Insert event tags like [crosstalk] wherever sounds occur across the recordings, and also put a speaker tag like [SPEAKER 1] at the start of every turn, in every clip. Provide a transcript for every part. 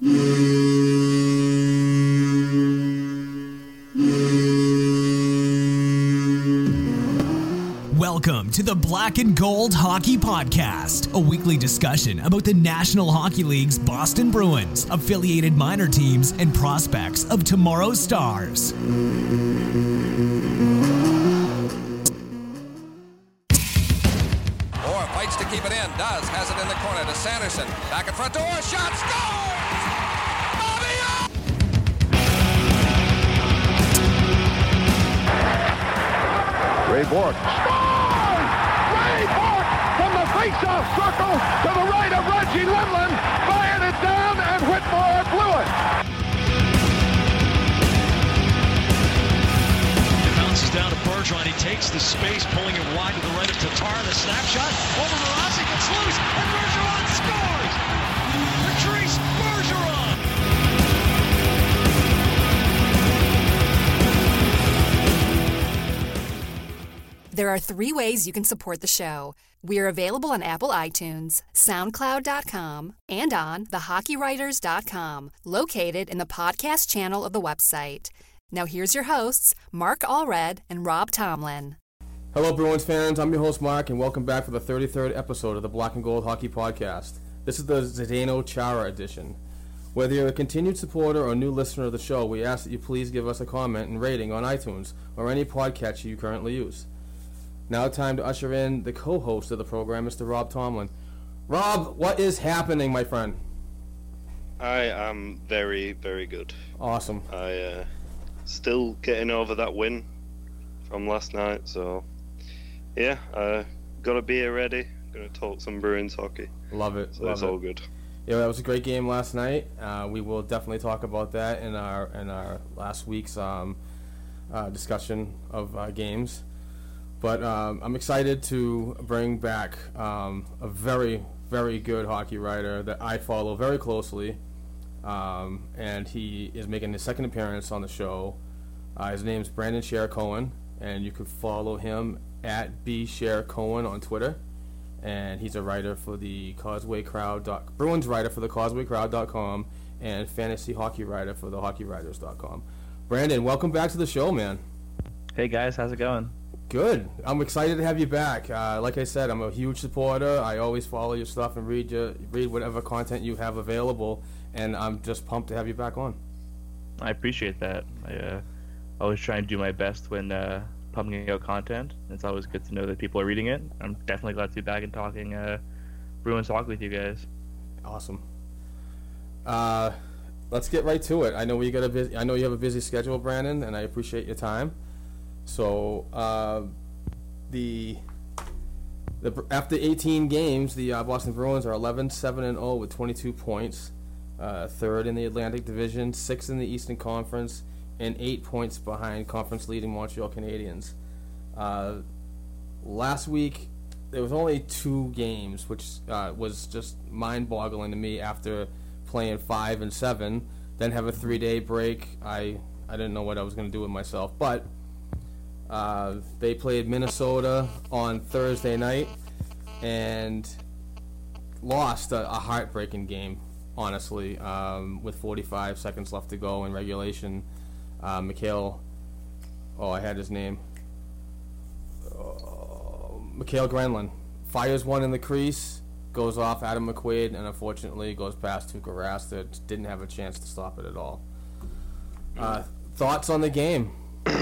[SPEAKER 1] Welcome to the Black and Gold Hockey Podcast, a weekly discussion about the National Hockey League's Boston Bruins, affiliated minor teams, and prospects of tomorrow's stars.
[SPEAKER 2] Keep it in. Does. Has it in the corner to Sanderson. Back at front door. Shot. Scores! Bobby Orr!
[SPEAKER 3] Ray Bourque. Scores! Ray Bourque from the face-off circle to the right of Reggie Lemelin, down
[SPEAKER 4] to Bergeron. He takes the space, pulling it wide to the right of Tatar. The snapshot over Mrazek. It's loose, and Bergeron scores! Patrice Bergeron!
[SPEAKER 5] There are three ways you can support the show. We are available on Apple iTunes, SoundCloud.com, and on thehockeywriters.com, located in the podcast channel of the website. Now here's your hosts, Mark Allred and Rob Tomlin.
[SPEAKER 6] Hello, Bruins fans. I'm your host, Mark, and welcome back for the 33rd episode of the Black and Gold Hockey Podcast. This is the Zdeno Chara edition. Whether you're a continued supporter or new listener of the show, we ask that you please give us a comment and rating on iTunes or any podcatcher you currently use. Now, time to usher in the co host of the program, Mr. Rob Tomlin. Rob, what is happening, my friend?
[SPEAKER 7] I am very, very good.
[SPEAKER 6] Awesome.
[SPEAKER 7] I uh, still getting over that win from last night, so yeah, uh, got a beer ready. Gonna talk some Bruins hockey,
[SPEAKER 6] Love it.
[SPEAKER 7] so
[SPEAKER 6] love
[SPEAKER 7] it's
[SPEAKER 6] it.
[SPEAKER 7] all good.
[SPEAKER 6] Yeah, that was a great game last night. Uh, we will definitely talk about that in our in our last week's um, uh, discussion of uh, games. But um, I'm excited to bring back um, a very very good hockey writer that I follow very closely, um, and he is making his second appearance on the show. Uh, his name's Brandon Share-Cohen, and you can follow him at b Share-Cohen on Twitter and he's a writer for the Causeway Crowd. Dot, Bruins writer for the CausewayCrowd.com and fantasy hockey writer for the HockeyWriters.com. Brandon, welcome back to the show, man.
[SPEAKER 8] Hey guys, how's it going?
[SPEAKER 6] Good. I'm excited to have you back. Uh, like I said, I'm a huge supporter. I always follow your stuff and read your read whatever content you have available, and I'm just pumped to have you back on.
[SPEAKER 8] I appreciate that. I uh, always try and do my best when uh, pumping out content. It's always good to know that people are reading it. I'm definitely glad to be back and talking uh, Bruins talk with you guys.
[SPEAKER 6] Awesome. Uh, let's get right to it. I know we got a busy, I know you have a busy schedule, Brandon, and I appreciate your time. So uh, the the after 18 games, the uh, Boston Bruins are 11 7 and 0 with 22 points, uh, third in the Atlantic Division, sixth in the Eastern Conference, and eight points behind conference leading Montreal Canadiens. Uh, last week there was only two games, which uh, was just mind-boggling to me. After playing five and seven, then have a three-day break. I I didn't know what I was going to do with myself, but uh, they played Minnesota on Thursday night and lost a, a heartbreaking game. Honestly, um, with 45 seconds left to go in regulation, uh, Mikhail. Oh, I had his name. Uh, Mikael Granlund fires one in the crease, goes off Adam McQuaid, and unfortunately goes past Tuukka Rask that didn't have a chance to stop it at all. Uh, thoughts on the game? [coughs]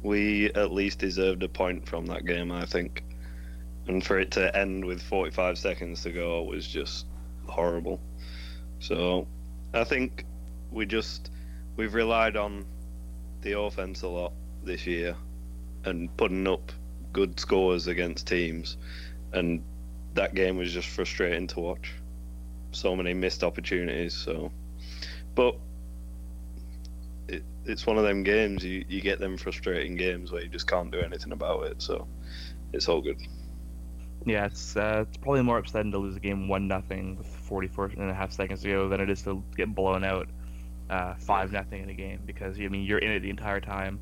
[SPEAKER 7] We at least deserved a point from that game, I think. And for it to end with 45 seconds to go was just horrible. So I think we just we've relied on the offense a lot this year and putting up good scores against teams and that game was just frustrating to watch. So many missed opportunities, so but it, it's one of them games. You you get them frustrating games where you just can't do anything about it. So it's all good.
[SPEAKER 8] Yeah, it's uh, it's probably more upsetting to lose a game one nothing with 44 and a half seconds to go than it is to get blown out uh, five nothing in a game because I mean you're in it the entire time,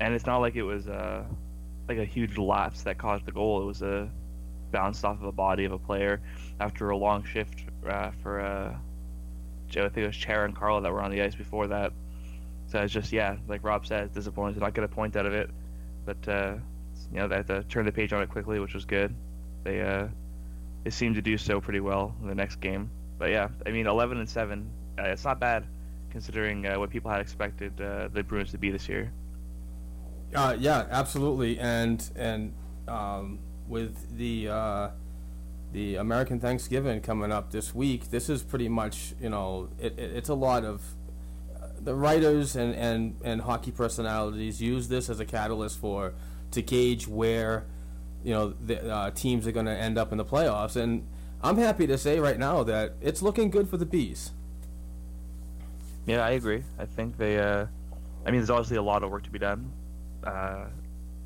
[SPEAKER 8] and it's not like it was uh, like a huge lapse that caused the goal. It was a bounced off of a body of a player after a long shift uh, for uh, Joe. I think it was Chara and Carlo that were on the ice before that. So it's just yeah, like Rob said, disappointed to not get a point out of it, but uh, you know they had to turn the page on it quickly, which was good. They uh, they seemed to do so pretty well in the next game. But yeah, I mean 11 and seven, uh, it's not bad considering uh, what people had expected uh, the Bruins to be this year.
[SPEAKER 6] Uh, yeah, absolutely, and and um, with the uh, the American Thanksgiving coming up this week, this is pretty much you know it, it, it's a lot of uh, the writers and, and, and hockey personalities use this as a catalyst for to gauge where you know the uh, teams are going to end up in the playoffs, and I'm happy to say right now that it's looking good for the bees.
[SPEAKER 8] Yeah, I agree. I think they. Uh, I mean, there's obviously a lot of work to be done. Uh,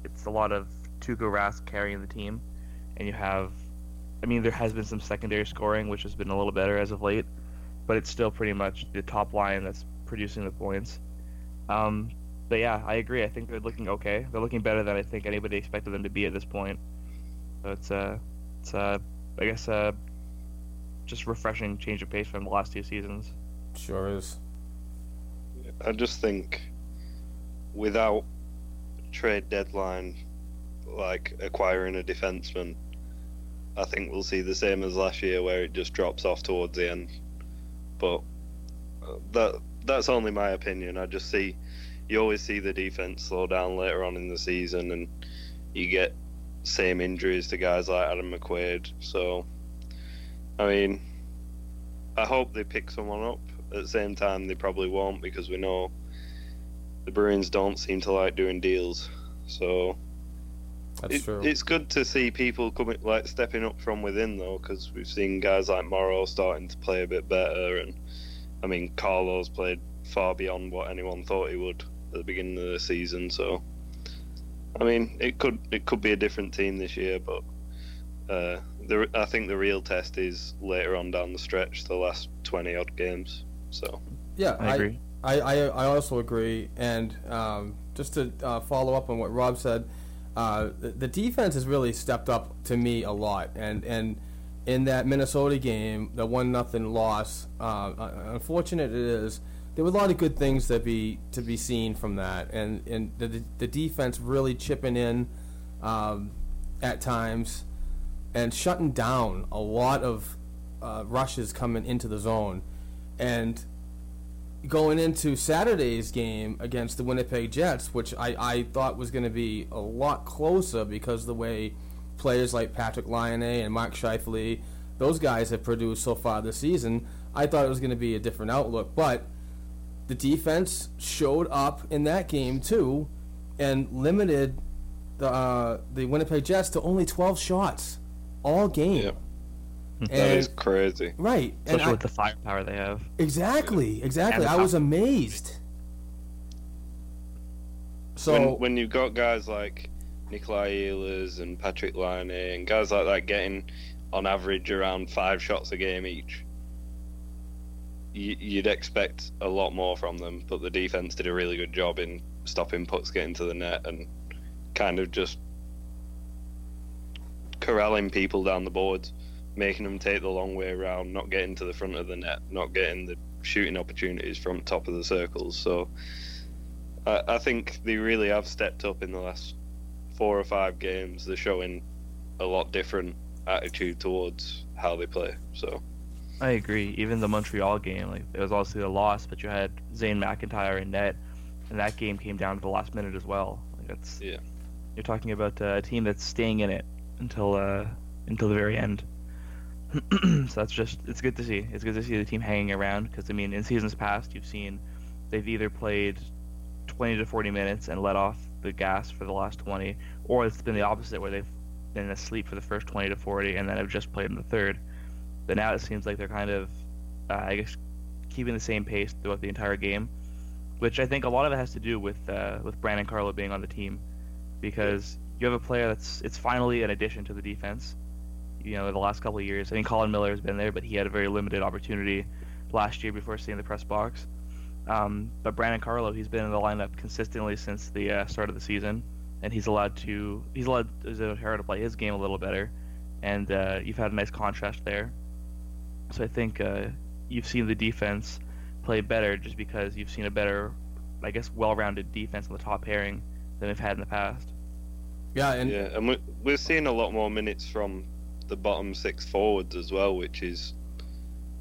[SPEAKER 8] it's a lot of Tuukka Rask carrying the team, and you have. I mean, there has been some secondary scoring, which has been a little better as of late, but it's still pretty much the top line that's producing the points. Um, but yeah, I agree. I think they're looking okay. They're looking better than I think anybody expected them to be at this point. So it's uh, it's uh, I guess uh, just refreshing change of pace from the last two seasons.
[SPEAKER 6] Sure is.
[SPEAKER 7] I just think without trade deadline, like acquiring a defenseman, I think we'll see the same as last year, where it just drops off towards the end. But uh, that that's only my opinion. I just see you always see the defense slow down later on in the season, and you get same injuries to guys like Adam McQuaid. So, I mean, I hope they pick someone up. At the same time, they probably won't because we know the Bruins don't seem to like doing deals. So
[SPEAKER 6] That's
[SPEAKER 7] it,
[SPEAKER 6] true.
[SPEAKER 7] it's good to see people coming like stepping up from within though, because we've seen guys like Morrow starting to play a bit better, and I mean Carlos played far beyond what anyone thought he would at the beginning of the season. So I mean, it could it could be a different team this year, but uh, the I think the real test is later on down the stretch, the last twenty odd games. So
[SPEAKER 6] Yeah,
[SPEAKER 8] I agree.
[SPEAKER 6] I, I, I also agree. And um, just to uh, follow up on what Rob said, uh, the, the defense has really stepped up to me a lot. And and in that Minnesota game, the one nothing loss, uh, unfortunate it is. There were a lot of good things to be to be seen from that, and and the the defense really chipping in um, at times and shutting down a lot of uh, rushes coming into the zone, and going into Saturday's game against the Winnipeg Jets, which I, I thought was going to be a lot closer because the way players like Patrik Laine and Mark Scheifele, those guys have produced so far this season, I thought it was going to be a different outlook. But the defense showed up in that game too, and limited the uh, the Winnipeg Jets to only 12 shots all game.
[SPEAKER 7] yeah, that
[SPEAKER 6] And-
[SPEAKER 7] is crazy.
[SPEAKER 6] Right, and
[SPEAKER 8] Especially
[SPEAKER 6] I-
[SPEAKER 8] with the firepower they have.
[SPEAKER 6] Exactly, exactly. I was amazed. So
[SPEAKER 7] when when you've got guys like Nikolai Ehlers and Patrik Laine and guys like that getting on average around five shots a game each, you, you'd expect a lot more from them. But the defense did a really good job in stopping pucks getting to the net and kind of just corralling people down the boards, making them take the long way around, not getting to the front of the net, not getting the shooting opportunities from top of the circles. So I, I think they really have stepped up in the last four or five games. They're showing a lot different attitude towards how they play. So
[SPEAKER 8] I agree. Even the Montreal game, like it was obviously a loss, but you had Zane McIntyre in net, and that game came down to the last minute as well. Like that's
[SPEAKER 7] yeah,
[SPEAKER 8] you're talking about uh, a team that's staying in it until uh, until the very end. [clears throat] so that's just it's good to see. It's good to see the team hanging around because I mean, in seasons past, you've seen they've either played 20 to 40 minutes and let off the gas for the last 20, or it's been the opposite where they've been asleep for the first 20 to 40 and then have just played in the third. But now it seems like they're kind of, uh, I guess, keeping the same pace throughout the entire game, which I think a lot of it has to do with uh, with Brandon Carlo being on the team, because you have a player that's it's finally an addition to the defense. You know, the last couple of years, I mean, Colin Miller has been there, but he had a very limited opportunity last year before seeing the press box. Um, but Brandon Carlo, he's been in the lineup consistently since the uh, start of the season, and he's allowed to he's allowed Zotero to play his game a little better, and uh, you've had a nice contrast there. So I think uh, you've seen the defense play better just because you've seen a better, I guess, well-rounded defense on the top pairing than we've had in the past.
[SPEAKER 6] Yeah, and
[SPEAKER 7] yeah, and we're, we're seeing a lot more minutes from the bottom six forwards as well, which is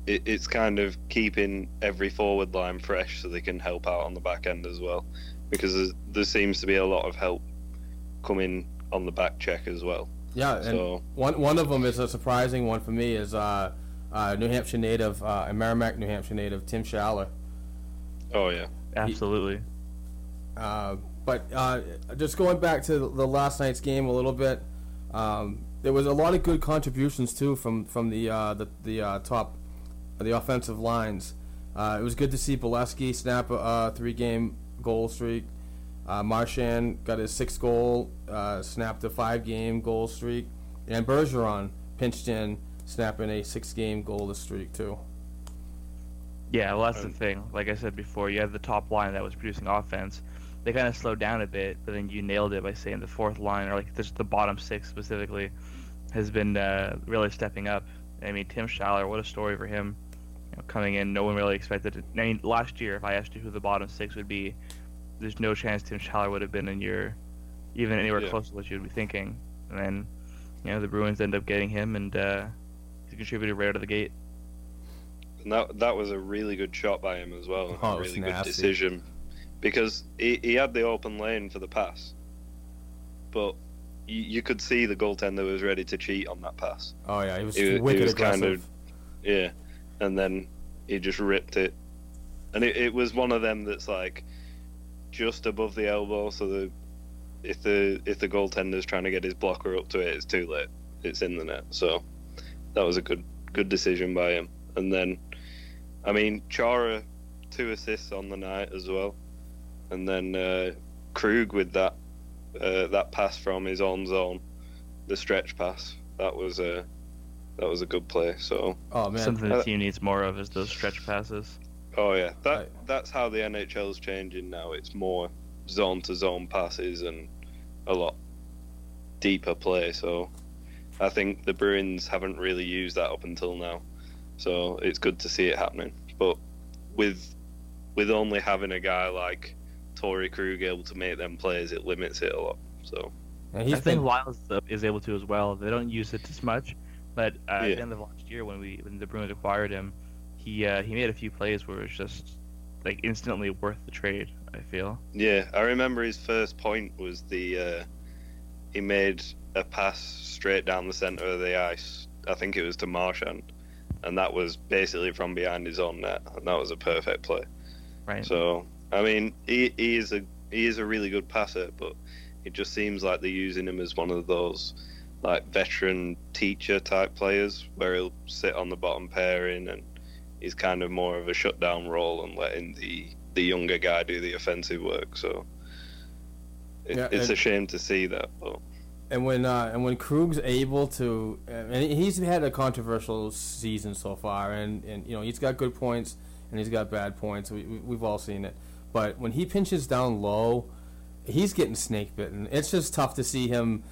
[SPEAKER 7] it, it's kind of keeping every forward line fresh so they can help out on the back end as well, because there seems to be a lot of help coming on the back check as well.
[SPEAKER 6] Yeah, and
[SPEAKER 7] So-
[SPEAKER 6] one one of them is a surprising one for me is uh, uh, New Hampshire native, uh, Merrimack, New Hampshire native Tim Schaller.
[SPEAKER 7] Oh yeah,
[SPEAKER 8] Absolutely.
[SPEAKER 6] Uh, but uh, just going back to the last night's game a little bit, um, there was a lot of good contributions too from from the uh, the, the uh, top, the offensive lines. Uh, it was good to see Beleskey snap a uh, three-game goal streak. Uh, Marchand got his sixth goal, uh, snapped a five-game goal streak, and Bergeron pinched in, snapping a six-game goalless streak too.
[SPEAKER 8] Yeah, well, that's the thing. Like I said before, you had the top line that was producing offense. They kind of slowed down a bit, but then you nailed it by saying the fourth line, or like just the bottom six specifically, has been uh, really stepping up. I mean, Tim Schaller, what a story for him. You know, coming in, no one really expected it. I mean, last year, if I asked you who the bottom six would be, there's no chance Tim Schaller would have been in your, even anywhere
[SPEAKER 7] Yeah.
[SPEAKER 8] close to what you'd be thinking. And then, you know, the Bruins end up getting him, and uh, he contributed right out of the gate.
[SPEAKER 7] and that that was a really good shot by him as well.
[SPEAKER 6] Oh,
[SPEAKER 7] a
[SPEAKER 6] it was
[SPEAKER 7] really good decision because he, he had the open lane for the pass, but you, you could see the goaltender was ready to cheat on that pass.
[SPEAKER 6] Oh yeah, he was
[SPEAKER 7] He- he was
[SPEAKER 6] aggressive.
[SPEAKER 7] kind of- Yeah, and then he just ripped it, and it, it was one of them that's like just above the elbow, so the if the if the goaltender's trying to get his blocker up to it, it's too late. It's in the net. So that was a good good decision by him. And then, I mean, Chara two assists on the night as well, and then uh, Krug with that uh, that pass from his own zone, the stretch pass. That was a that was a good play. So
[SPEAKER 6] oh man,
[SPEAKER 8] Something the
[SPEAKER 7] Uh,
[SPEAKER 8] team needs more of is those stretch passes.
[SPEAKER 7] Oh yeah, that
[SPEAKER 6] Right.
[SPEAKER 7] that's how the NHL's changing now. It's more zone to zone passes and a lot deeper play. So I think the Bruins haven't really used that up until now. So it's good to see it happening. But with with only having a guy like Torey Krug able to make them plays, it limits it a lot. So
[SPEAKER 6] and
[SPEAKER 8] I
[SPEAKER 6] he's
[SPEAKER 8] think
[SPEAKER 6] been,
[SPEAKER 8] Liles is able to as well. They don't use it as much, but uh, at
[SPEAKER 7] Yeah.
[SPEAKER 8] the end of last year when we when the Bruins acquired him, he uh, he made a few plays where it was just like instantly worth the trade. I feel.
[SPEAKER 7] Yeah, I remember his first point was the uh, he made a pass straight down the center of the ice. I think it was to Marchand, and that was basically from behind his own net, and that was a perfect play.
[SPEAKER 8] Right.
[SPEAKER 7] So I mean, he, he is a he is a really good passer, but it just seems like they're using him as one of those like veteran teacher type players where he'll sit on the bottom pairing and he's kind of more of a shutdown role and letting the the younger guy do the offensive work. So it,
[SPEAKER 6] Yeah,
[SPEAKER 7] it's
[SPEAKER 6] and-
[SPEAKER 7] a shame to see that, but
[SPEAKER 6] and when uh, and when Krug's able to, and he's had a controversial season so far, and, and you know he's got good points and he's got bad points. We, we we've all seen it, but when he pinches down low, he's getting snake bitten. It's just tough to see him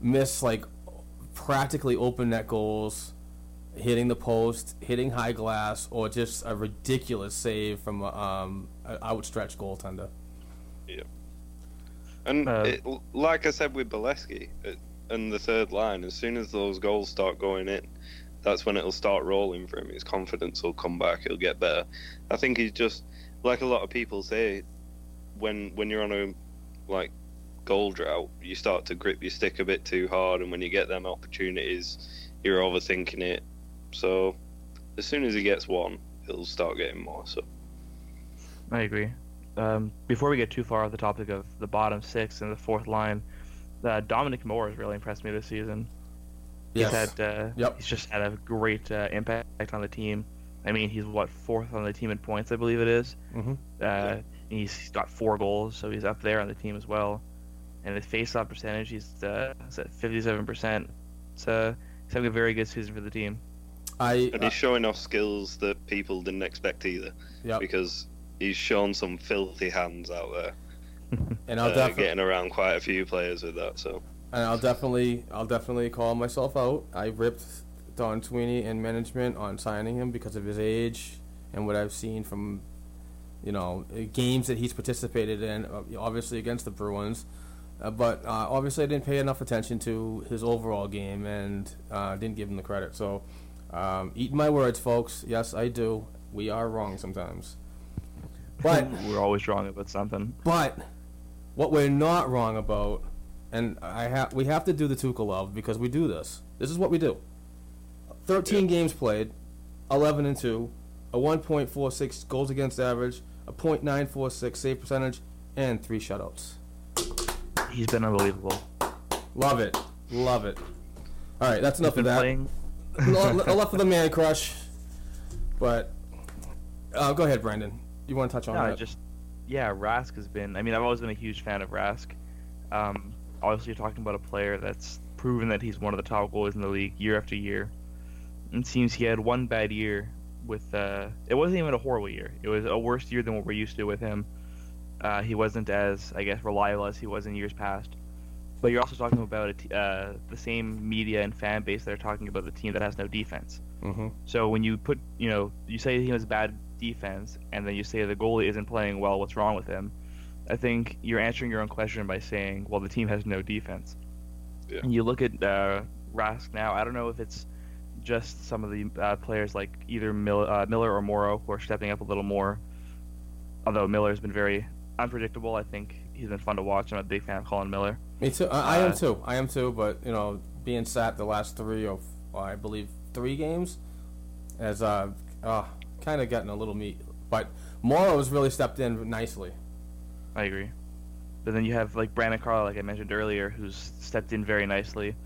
[SPEAKER 6] miss like practically open net goals, hitting the post, hitting high glass, or just a ridiculous save from a, um, an outstretched goaltender.
[SPEAKER 7] And
[SPEAKER 8] Uh,
[SPEAKER 7] it, like I said with Beleskey it, and the third line, as soon as those goals start going in, that's when it'll start rolling for him. His confidence will come back. He'll get better. I think he's just like a lot of people say when when you're on a like goal drought, you start to grip your stick a bit too hard, and when you get them opportunities, you're overthinking it. So as soon as he gets one, he'll start getting more. So
[SPEAKER 8] I agree. Um, before we get too far off the topic of the bottom six and the fourth line, uh, Dominic Moore has really impressed me this season. He's
[SPEAKER 6] Yes.
[SPEAKER 8] had uh,
[SPEAKER 6] Yep.
[SPEAKER 8] he's just had a great uh, impact on the team. I mean, he's what fourth on the team in points, I believe it is.
[SPEAKER 6] Mm-hmm.
[SPEAKER 8] Uh, he's got four goals, so he's up there on the team as well. And his face-off percentage, he's uh, he's at 57%. So he's having a very good season for the team.
[SPEAKER 6] I
[SPEAKER 7] And he's showing off skills that people didn't expect either.
[SPEAKER 6] Yep.
[SPEAKER 7] Because he's shown some filthy hands out there. [laughs]
[SPEAKER 6] and I'll
[SPEAKER 7] uh,
[SPEAKER 6] definitely
[SPEAKER 7] getting around quite a few players with that. So
[SPEAKER 6] and I'll definitely I'll definitely call myself out. I ripped Don Sweeney and management on signing him because of his age and what I've seen from you know games that he's participated in, uh, obviously against the Bruins. Uh, but uh, obviously, I didn't pay enough attention to his overall game and uh, didn't give him the credit. So, um, eat my words, folks. Yes, I do. We are wrong sometimes. But [laughs]
[SPEAKER 8] We're always wrong about something.
[SPEAKER 6] but what we're not wrong about, and I have we have to do the Tuukka love because we do this. This is what we do. Thirteen games played, eleven and two, a one point four six goals against average, a point nine four six save percentage, and three shutouts.
[SPEAKER 8] He's been unbelievable.
[SPEAKER 6] Love it, love it. All right, that's enough of that.
[SPEAKER 8] playing.
[SPEAKER 6] enough of the man crush. But uh, go ahead, Brandon. You want to touch on
[SPEAKER 8] No,
[SPEAKER 6] that?
[SPEAKER 8] just yeah, Rask has been. I mean, I've always been a huge fan of Rask. Um, obviously, you're talking about a player that's proven that he's one of the top goalies in the league year after year. It seems he had one bad year with. Uh, it wasn't even a horrible year. It was a worse year than what we're used to with him. Uh, he wasn't as, I guess, reliable as he was in years past. But you're also talking about a t- uh, the same media and fan base that are talking about the team that has no defense.
[SPEAKER 6] mm-hmm.
[SPEAKER 8] So when you put, you know, you say he has bad defense, and then you say the goalie isn't playing well, what's wrong with him? I think you're answering your own question by saying, well, the team has no defense.
[SPEAKER 7] Yeah.
[SPEAKER 8] You look at uh, Rask now. I don't know if it's just some of the uh, players like either Mil- uh, Miller or Morrow who are stepping up a little more. Although Miller's been very unpredictable, I think he's been fun to watch. I'm a big fan of Colin Miller.
[SPEAKER 6] Me too. I, I am
[SPEAKER 8] Uh,
[SPEAKER 6] too. I am too. But you know, being sat the last three of well, I believe three games, as uh, uh kind of gotten a little meat. But Morrow has really stepped in nicely.
[SPEAKER 8] I agree. But then you have like Brandon Carl, like I mentioned earlier, who's stepped in very nicely.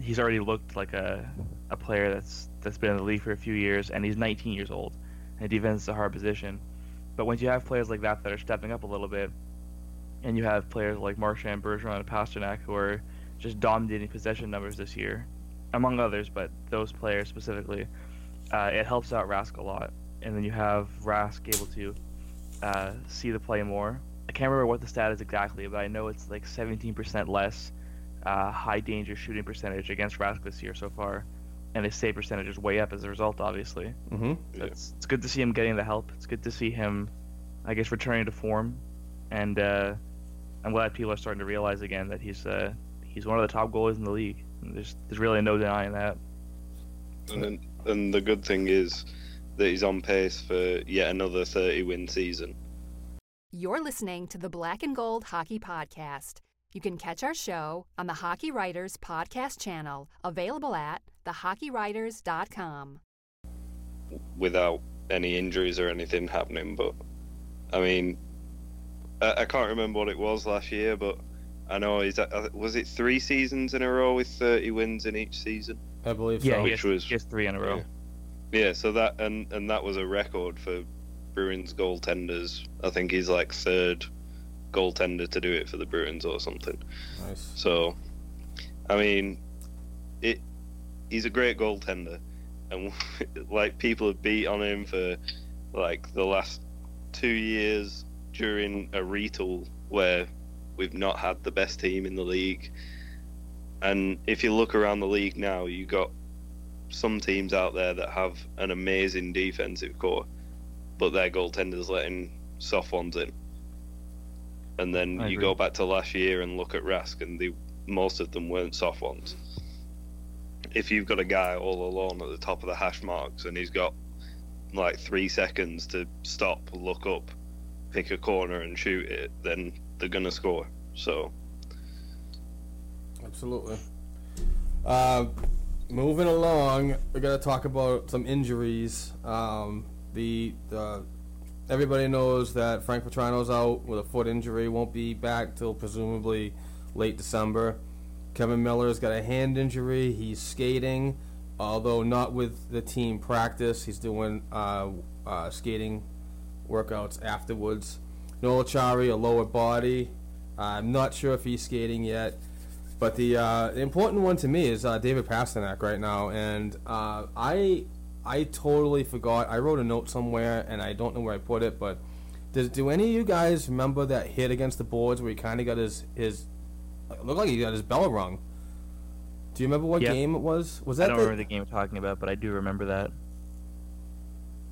[SPEAKER 8] He's already looked like a a player that's that's been in the league for a few years, and he's 19 years old. And defense is a hard position. But once you have players like that that are stepping up a little bit, and you have players like Marchand, Bergeron, and Pastrnak who are just dominating possession numbers this year, among others, but those players specifically, uh, it helps out Rask a lot. And then you have Rask able to uh, see the play more. I can't remember what the stat is exactly, but I know it's like 17% less uh, high danger shooting percentage against Rask this year so far, and his save percentage is way up as a result, obviously.
[SPEAKER 6] Mm-hmm.
[SPEAKER 8] So it's, it's good to see him getting the help. It's good to see him, I guess, returning to form, and uh, I'm glad people are starting to realize again that he's uh, he's one of the top goalies in the league. And there's there's really no denying that.
[SPEAKER 7] and then, and the good thing is that he's on pace for yet another 30 win season.
[SPEAKER 5] You're listening to the Black and Gold Hockey Podcast. You can catch our show on the Hockey Writers Podcast channel, available at thehockeywriters.com.
[SPEAKER 7] without any injuries or anything happening. But I mean, I, I can't remember what it was last year, but I know he's at, was it three seasons in a row with 30 wins in each season.
[SPEAKER 6] I believe
[SPEAKER 8] Yeah,
[SPEAKER 6] so.
[SPEAKER 8] he
[SPEAKER 7] Which was-
[SPEAKER 8] he has three in a row.
[SPEAKER 7] Yeah, so that and and that was a record for Bruins goaltenders. I think he's like third goaltender to do it for the Bruins or something.
[SPEAKER 6] Nice.
[SPEAKER 7] So, I mean, it he's a great goaltender, and [laughs] like people have beat on him for like the last two years during a retool where we've not had the best team in the league. And if you look around the league now, you got some teams out there that have an amazing defensive core, but their goaltenders letting soft ones in. And then
[SPEAKER 8] I
[SPEAKER 7] you
[SPEAKER 8] agree.
[SPEAKER 7] go back to last year and look at Rask, and the most of them weren't soft ones. If you've got a guy all alone at the top of the hash marks and he's got like three seconds to stop, look up, pick a corner and shoot it, then they're gonna score. So
[SPEAKER 6] Absolutely. Uh, moving along, we're gonna talk about some injuries. Um, the the everybody knows that Frank Vatrano's out with a foot injury, won't be back till presumably late December. Kevan Miller's got a hand injury. He's skating, although not with the team practice. He's doing uh, uh, skating workouts afterwards. Noel Acciari, a lower body. I'm not sure if he's skating yet. But the, uh, the important one to me is uh, David Pastrnak right now, and uh, I I totally forgot. I wrote a note somewhere, and I don't know where I put it. But does, do any of you guys remember that hit against the boards where he kind of got his his looked like he got his bell rung? Do you remember what
[SPEAKER 8] Yep.
[SPEAKER 6] game it was? Was that?
[SPEAKER 8] I
[SPEAKER 6] that
[SPEAKER 8] don't
[SPEAKER 6] the,
[SPEAKER 8] remember the game you're talking about, but I do remember that.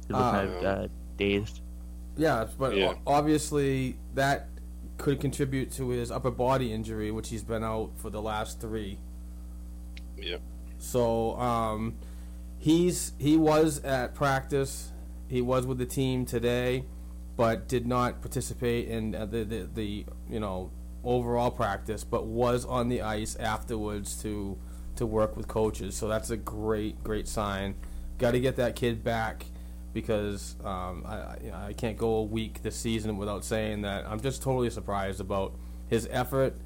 [SPEAKER 8] He looked
[SPEAKER 6] Uh,
[SPEAKER 8] kind of uh, dazed.
[SPEAKER 6] Yeah, but
[SPEAKER 7] Yeah.
[SPEAKER 6] obviously that could contribute to his upper body injury, which he's been out for the last three.
[SPEAKER 7] Yeah.
[SPEAKER 6] So um, he's he was at practice. He was with the team today, but did not participate in uh, the, the the you know overall practice, but was on the ice afterwards to to work with coaches. So that's a great great sign. Got to get that kid back because um, I you know, I can't go a week this season without saying that I'm just totally surprised about his effort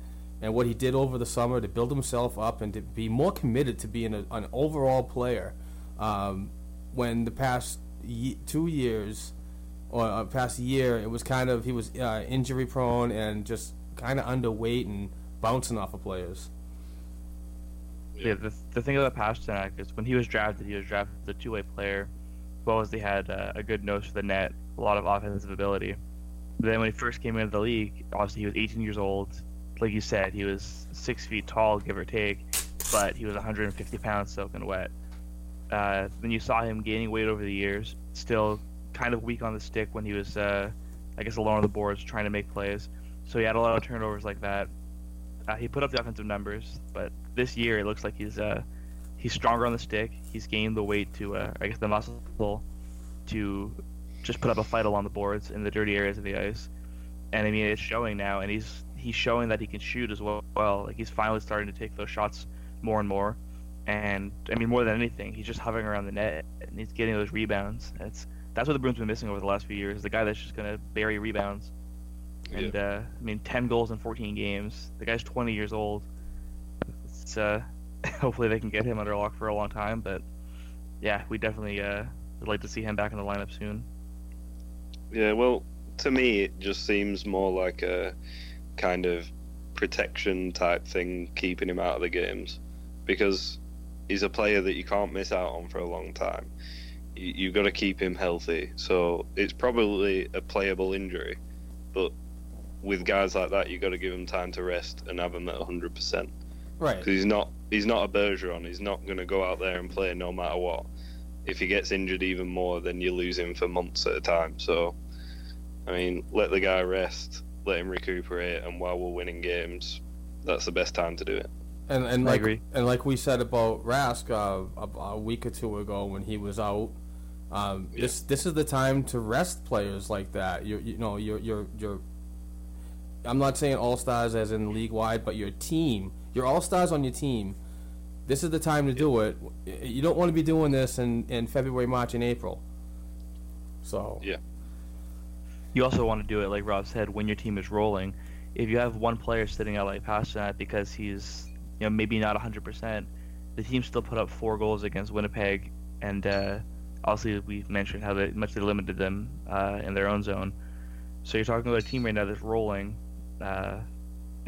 [SPEAKER 6] and what he did over the summer to build himself up and to be more committed to being a, an overall player. Um, when the past ye- two years or uh, past year, it was kind of he was uh, injury prone and just kind of underweight and bouncing off of players.
[SPEAKER 8] Yeah, the, the thing about Pastrnak is when he was drafted, he was drafted as a two-way player, as well as he had uh, a good nose for the net, a lot of offensive ability. But then when he first came into the league, obviously he was 18 years old. Like you said, he was six feet tall, give or take, but he was 150 pounds soaking wet. Uh, then you saw him gaining weight over the years, still kind of weak on the stick when he was, uh, I guess, alone on the boards trying to make plays. So he had a lot of turnovers like that. Uh, he put up the offensive numbers, but this year it looks like he's uh, he's stronger on the stick. He's gained the weight to, uh, I guess, the muscle to just put up a fight along the boards in the dirty areas of the ice. And I mean, it's showing now, and he's he's showing that he can shoot as well. well. Like he's finally starting to take those shots more and more. And I mean, more than anything, he's just hovering around the net and he's getting those rebounds. It's that's what the Bruins been missing over the last few years. The guy that's just gonna bury rebounds. And uh, I mean, 10 goals in 14 games. The guy's 20 years old. It's, uh, [laughs] hopefully they can get him under lock for a long time. But yeah, we definitely uh, would like to see him back in the lineup soon.
[SPEAKER 7] Yeah, well, to me, it just seems more like a kind of protection type thing, keeping him out of the games, because he's a player that you can't miss out on for a long time. You, you've got to keep him healthy, so it's probably a playable injury, but with guys like that, you've got to give him time to rest and have him at 100%.
[SPEAKER 6] Right.
[SPEAKER 7] Because he's not he's not a Bergeron. He's not going to go out there and play no matter what. If he gets injured even more, then you lose him for months at a time. So, I mean, let the guy rest, let him recuperate, and while we're winning games, that's the best time to do it.
[SPEAKER 6] And and
[SPEAKER 8] I
[SPEAKER 6] like
[SPEAKER 8] agree.
[SPEAKER 6] and like we said about Rask uh, a, a week or two ago when he was out, um, this this is the time to rest players like that. You you know you're you're you're. I'm not saying all stars as in league wide, but your team, your all stars on your team. This is the time to do it. You don't want to be doing this in, in February, March, and April. So
[SPEAKER 7] Yeah.
[SPEAKER 8] You also want to do it, like Rob said, when your team is rolling. If you have one player sitting out like Pastrnak because he's, you know, maybe not 100%, the team still put up four goals against Winnipeg, and uh, obviously we mentioned how they, much they limited them uh, in their own zone. So you're talking about a team right now that's rolling. Uh,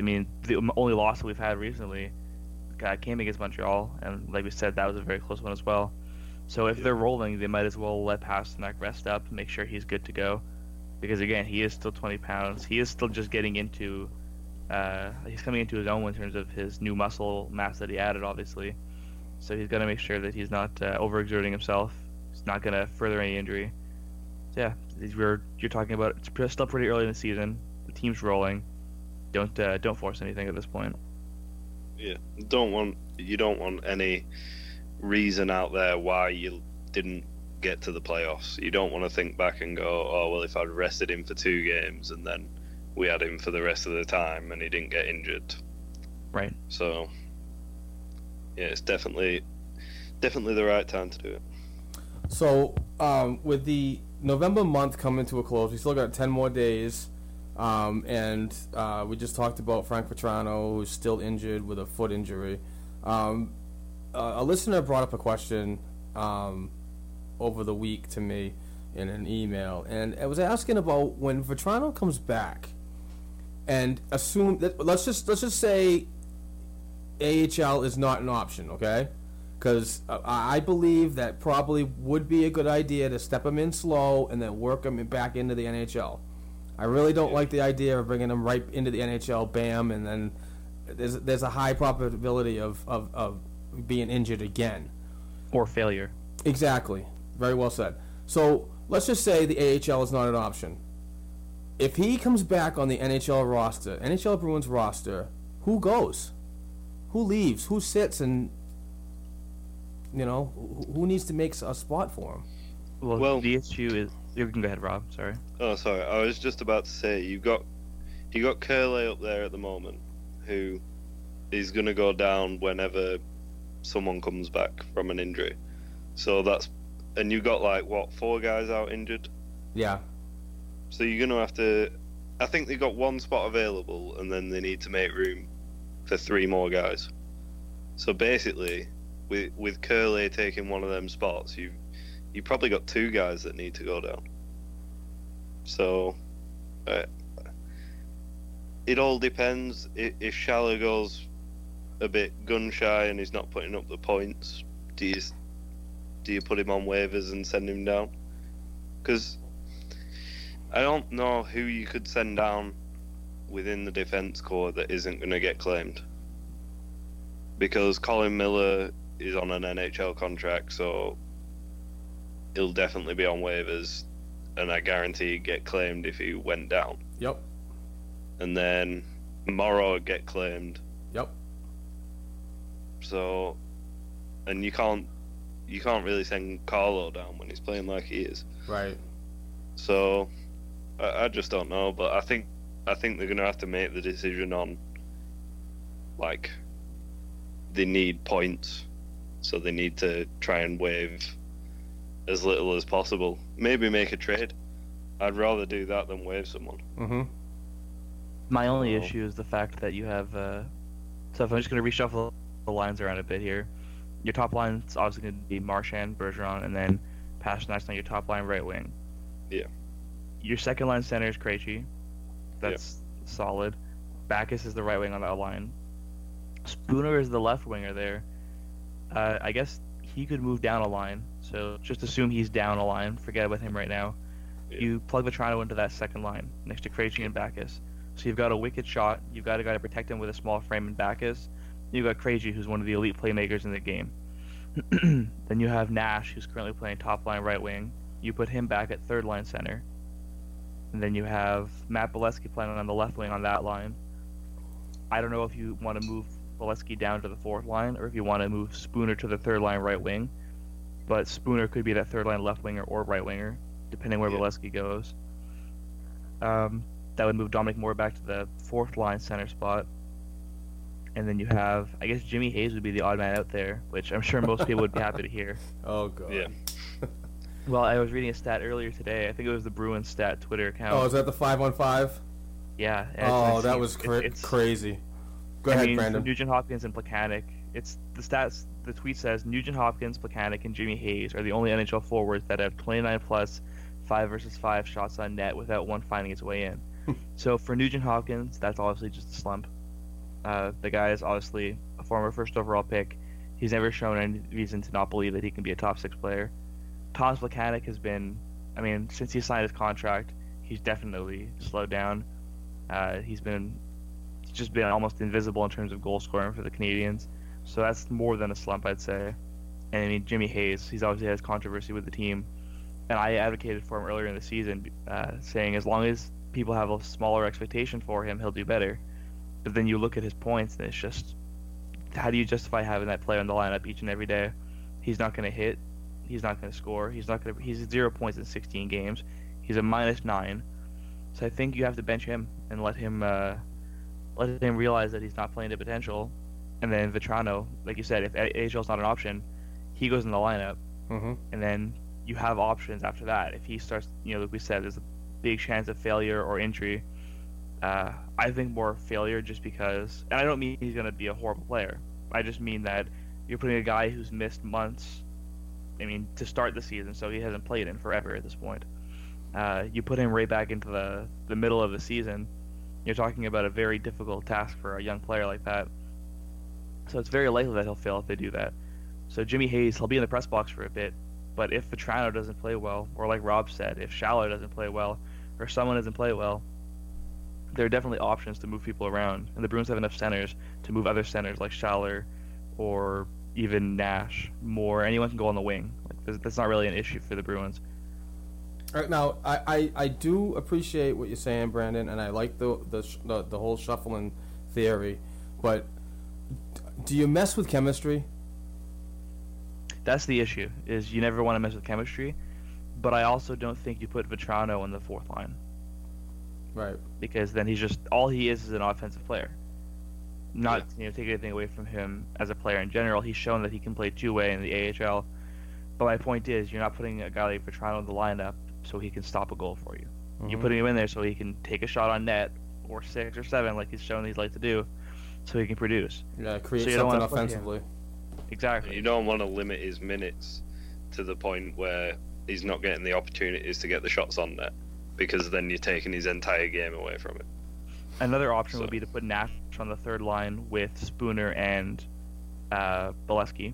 [SPEAKER 8] I mean, the only loss that we've had recently came against Montreal, and like we said, that was a very close one as well. So if they're rolling, they might as well let Pastrnak rest up, and make sure he's good to go because again, he is still 20 pounds. He is still just getting into. Uh, he's coming into his own in terms of his new muscle mass that he added, obviously. So he's got to make sure that he's not uh, overexerting himself. He's not going to further any injury. So yeah, we're you're talking about. It's still pretty early in the season. The team's rolling. Don't uh, don't force anything at this point.
[SPEAKER 7] Yeah, don't want you don't want any reason out there why you didn't get to the playoffs. You don't want to think back and go, oh well, if I'd rested him for two games and then we had him for the rest of the time and he didn't get injured.
[SPEAKER 8] Right.
[SPEAKER 7] So yeah, it's definitely definitely the right time to do it.
[SPEAKER 6] So, um, with the November month coming to a close, we still got 10 more days. Um, and uh, we just talked about Frank Vatrano, who's still injured with a foot injury. Um, uh, a listener brought up a question um, over the week to me in an email, and I was asking about when Vatrano comes back, and assume that let's just let's just say AHL is not an option, okay? Because uh, I believe that probably would be a good idea to step him in slow and then work him back into the NHL. I really don't like the idea of bringing him right into the NHL, bam, and then there's there's a high probability of, of, of being injured again.
[SPEAKER 8] Or failure.
[SPEAKER 6] Exactly. Very well said. So let's just say the AHL is not an option. If he comes back on the NHL roster, NHL Bruins roster, who goes? Who leaves? Who sits and you know who- who needs to make a spot for him?
[SPEAKER 8] Well,
[SPEAKER 7] Well-
[SPEAKER 8] the issue is. You can go ahead, Rob. Sorry.
[SPEAKER 7] Oh, sorry. I was just about to say you've got you got Kuraly up there at the moment, who is going to go down whenever someone comes back from an injury. So that's and you got like what four guys out injured.
[SPEAKER 6] Yeah.
[SPEAKER 7] So you're going to have to. I think they got one spot available, and then they need to make room for three more guys. So basically, with with Curley taking one of them spots, you you probably got two guys that need to go down. So, uh, it all depends. I- If Schaller goes a bit gun shy and he's not putting up the points, do you do you put him on waivers and send him down? Because I don't know who you could send down within the defense core that isn't going to get claimed. Because Colin Miller is on an NHL contract, so he'll definitely be on waivers, and I guarantee he'd get claimed if he went down.
[SPEAKER 6] Yep.
[SPEAKER 7] And then Morrow get claimed,
[SPEAKER 6] Yep.
[SPEAKER 7] so and you can't you can't really send Carlo down when he's playing like he is.
[SPEAKER 6] Right.
[SPEAKER 7] So I, I just don't know, but I think I think they're gonna have to make the decision on like they need points, so they need to try and waive as little as possible. Maybe make a trade. I'd rather do that than waive someone.
[SPEAKER 6] Mm-hmm.
[SPEAKER 8] My only
[SPEAKER 7] So-
[SPEAKER 8] issue is the fact that you have. Uh, so if I'm just going to reshuffle the lines around a bit here, your top line is obviously going to be Marchand, Bergeron, and then Pastrnak's on your top line right wing.
[SPEAKER 7] Yeah.
[SPEAKER 8] Your second line center is Krejci. That's solid. Backes is the right wing on that line. Spooner is the left winger there. Uh, I guess he could move down a line. So just assume he's down a line. Forget about him right now.
[SPEAKER 7] Yeah.
[SPEAKER 8] You plug Vatrano into that second line next to Krejci and Backes. So you've got a wicked shot. You've got a guy to protect him with a small frame in Backes. You've got Krejci, who's one of the elite playmakers in the game. [clears throat] then you have Nash, who's currently playing top line right wing. You put him back at third line center. And then you have Matt Beleskey playing on the left wing on that line. I don't know if you want to move Beleskey down to the fourth line or if you want to move Spooner to the third line right wing. But Spooner could be that third line left winger or right winger, depending where
[SPEAKER 7] Yeah.
[SPEAKER 8] Beleskey goes. Um, that would move Dominic Moore back to the fourth line center spot. And then you have, I guess Jimmy Hayes would be the odd man out there, which I'm sure most people would be happy to hear. [laughs]
[SPEAKER 6] Oh god.
[SPEAKER 7] Yeah. [laughs]
[SPEAKER 8] Well, I was reading a stat earlier today. I think it was the Bruins stat Twitter account.
[SPEAKER 6] Oh, is that the five on five?
[SPEAKER 8] yeah. and it's-
[SPEAKER 6] Oh,
[SPEAKER 8] it's-
[SPEAKER 6] that was
[SPEAKER 8] it's-
[SPEAKER 6] cra-
[SPEAKER 8] it's-
[SPEAKER 6] crazy. Go
[SPEAKER 8] I
[SPEAKER 6] ahead,
[SPEAKER 8] mean, for
[SPEAKER 6] Brandon.
[SPEAKER 8] Nugent Hopkins and Plekanec. It's the stats. The tweet says Nugent Hopkins, Plekanec, and Jimmy Hayes are the only NHL forwards that have 29 plus five versus five shots on net without one finding its way in. so for Nugent Hopkins, that's obviously just a slump. Uh, the guy is obviously a former first overall pick. He's never shown any reason to not believe that he can be a top six player. Thomas Plekanec has been, I mean, since he signed his contract, he's definitely slowed down. Uh, he's been he's just been almost invisible in terms of goal scoring for the Canadiens. So that's more than a slump, I'd say. And I mean, Jimmy Hayes, he's obviously has controversy with the team, and I advocated for him earlier in the season, uh, saying as long as people have a smaller expectation for him, he'll do better. But then you look at his points, and it's just, how do you justify having that player in the lineup each and every day? He's not going to hit. He's not going to score. He's not going to. He's zero points in 16 games. He's a minus nine. So I think you have to bench him and let him uh, let him realize that he's not playing to potential. And then Vatrano, like you said, if AHL is not an option, he goes in the lineup,
[SPEAKER 6] Mm-hmm.
[SPEAKER 8] and then you have options after that. If he starts, you know, like we said, there's a big chance of failure or injury. Uh, I think more failure just because, and I don't mean he's going to be a horrible player. I just mean that you're putting a guy who's missed months. I mean, to start the season, so he hasn't played in forever at this point. Uh, you put him right back into the the middle of the season. You're talking about a very difficult task for a young player like that. So it's very likely that he'll fail if they do that. So Jimmy Hayes, he'll be in the press box for a bit, but if Vatrano doesn't play well, or like Rob said, if Schaller doesn't play well, or someone doesn't play well, there are definitely options to move people around, and the Bruins have enough centers to move other centers like Schaller, or even Nash. More anyone can go on the wing. Like that's not really an issue for the Bruins.
[SPEAKER 6] All right, now I, I, I do appreciate what you're saying, Brandon, and I like the the the, the whole shuffling theory, but do you mess with chemistry?
[SPEAKER 8] That's the issue. Is you never want to mess with chemistry, but I also don't think you put Vatrano in the fourth line.
[SPEAKER 6] Right.
[SPEAKER 8] Because then he's just all he is is an offensive player. Not yeah. you know take anything away from him as a player in general. He's shown that he can play two way in the AHL. But my point is, you're not putting a guy like Vatrano in the lineup so he can stop a goal for you. Mm-hmm. You're putting him in there so he can take a shot on net or six or seven, like he's shown he's like to do, so he can produce.
[SPEAKER 6] Yeah, create so something offensively.
[SPEAKER 8] Exactly.
[SPEAKER 7] You don't want to limit his minutes to the point where he's not getting the opportunities to get the shots on net, because then you're taking his entire game away from him.
[SPEAKER 8] Another option so. would be to put Nash on the third line with Spooner and uh, Beleskey,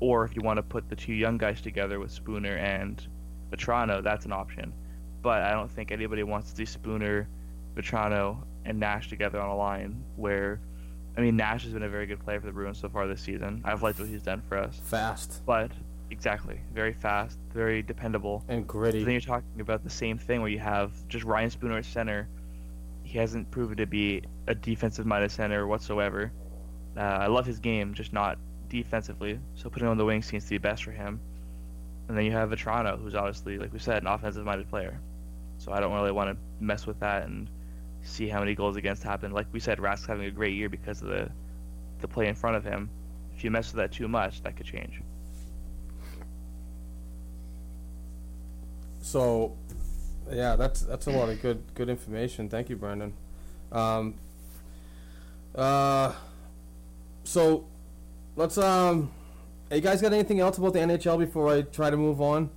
[SPEAKER 8] or if you want to put the two young guys together with Spooner and Vatrano, that's an option. But I don't think anybody wants to see Spooner, Vatrano, and Nash together on a line where I mean, Nash has been a very good player for the Bruins so far this season. I've liked what he's done for us.
[SPEAKER 6] Fast.
[SPEAKER 8] But exactly, very fast, very dependable,
[SPEAKER 6] and gritty.
[SPEAKER 8] So then you're talking about the same thing where you have just Ryan Spooner at center. He hasn't proven to be a defensive-minded center whatsoever. Uh, I love his game, just not defensively. So putting him on the wing seems to be best for him. And then you have Vatrano, who's obviously, like we said, an offensive-minded player. So I don't really want to mess with that and see how many goals against happen. Like we said, Rask's having a great year because of the the play in front of him. If you mess with that too much, that could change.
[SPEAKER 6] So, yeah, that's that's a lot of good good information. Thank you, Brandon. Um, uh, so let's um, hey, you guys got anything else about the NHL before I try to move on?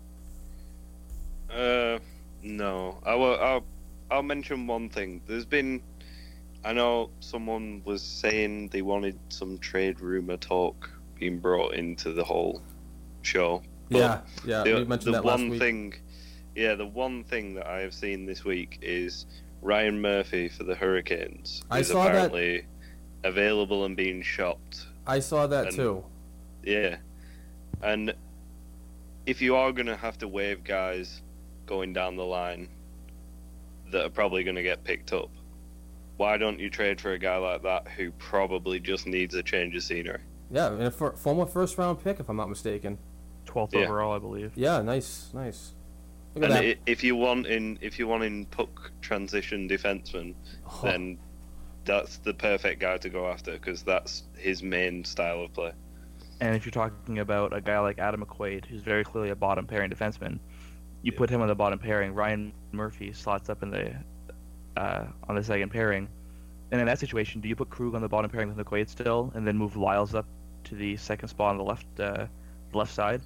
[SPEAKER 7] Uh, no. I will. I'll I'll mention one thing. There's been, I know someone was saying they wanted some trade rumor talk being brought into the whole show.
[SPEAKER 6] Yeah, yeah.
[SPEAKER 7] The,
[SPEAKER 6] we mentioned
[SPEAKER 7] the
[SPEAKER 6] that
[SPEAKER 7] one
[SPEAKER 6] last week.
[SPEAKER 7] thing, yeah, the one thing that I have seen this week is Ryan Murphy for the Hurricanes
[SPEAKER 6] I
[SPEAKER 7] is
[SPEAKER 6] saw that-
[SPEAKER 7] apparently available and being shopped.
[SPEAKER 6] I saw that
[SPEAKER 7] And-
[SPEAKER 6] too.
[SPEAKER 7] Yeah, and if you are gonna have to waive guys going down the line that are probably going to get picked up. Why don't you trade for a guy like that who probably just needs a change of scenery?
[SPEAKER 6] Yeah, and a fir- former first round pick, if I'm not mistaken.
[SPEAKER 8] 12th
[SPEAKER 7] Yeah.
[SPEAKER 8] overall, I believe.
[SPEAKER 6] Yeah, nice, nice. Look at
[SPEAKER 7] And
[SPEAKER 6] that.
[SPEAKER 7] i- if you want in if you want in puck transition defenseman,
[SPEAKER 6] Oh.
[SPEAKER 7] then that's the perfect guy to go after because that's his main style of play.
[SPEAKER 8] And if you're talking about a guy like Adam McQuaid, who's very clearly a bottom pairing defenseman, you put him on the bottom pairing. Ryan Murphy slots up in the uh, on the second pairing. And in that situation, do you put Krug on the bottom pairing with McQuaid still, and then move Liles up to the second spot on the left uh, left side?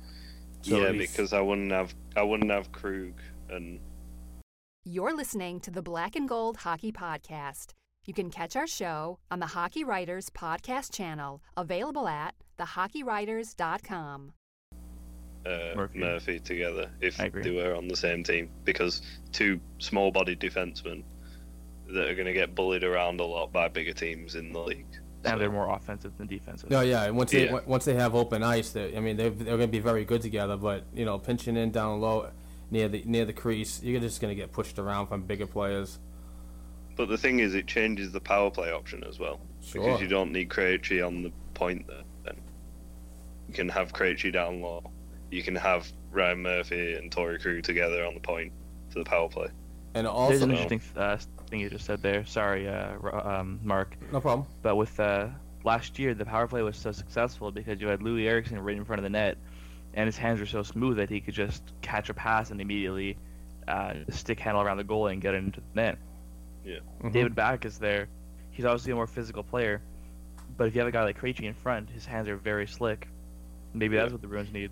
[SPEAKER 8] So
[SPEAKER 7] yeah,
[SPEAKER 8] he's-
[SPEAKER 7] because I wouldn't have I wouldn't have Krug and
[SPEAKER 5] You're listening to the Black and Gold Hockey Podcast. You can catch our show on the Hockey Writers Podcast channel, available at thehockeywriters.com.
[SPEAKER 7] uh,
[SPEAKER 8] Murphy.
[SPEAKER 7] Murphy. together if they were on the same team because two small-bodied defensemen that are going to get bullied around a lot by bigger teams in the league.
[SPEAKER 8] and they're more offensive than defensive.
[SPEAKER 6] No, yeah. and Once they
[SPEAKER 7] Yeah.
[SPEAKER 6] on- once they have open ice, they I mean they're they're going to be very good together. But you know, pinching in down low near the near the crease, you're just going to get pushed around from bigger players.
[SPEAKER 7] But the thing is, it changes the power play option as well
[SPEAKER 6] Sure.
[SPEAKER 7] because you don't need Krejci on the point there. Then you can have Krejci down low. You can have Ryan Murphy and Torey Krug together on the point for the power play.
[SPEAKER 6] And also, There's
[SPEAKER 8] an interesting uh, thing you just said there. Sorry, uh, um, Mark.
[SPEAKER 6] no problem.
[SPEAKER 8] But with uh, last year, the power play was so successful because you had Loui Eriksson right in front of the net, and his hands were so smooth that he could just catch a pass and immediately uh, stick handle around the goal and get into the net.
[SPEAKER 7] Yeah.
[SPEAKER 6] Mhm.
[SPEAKER 8] David Backes there. He's obviously a more physical player, but if you have a guy like Krejci in front, his hands are very slick, Maybe that's what the Bruins need.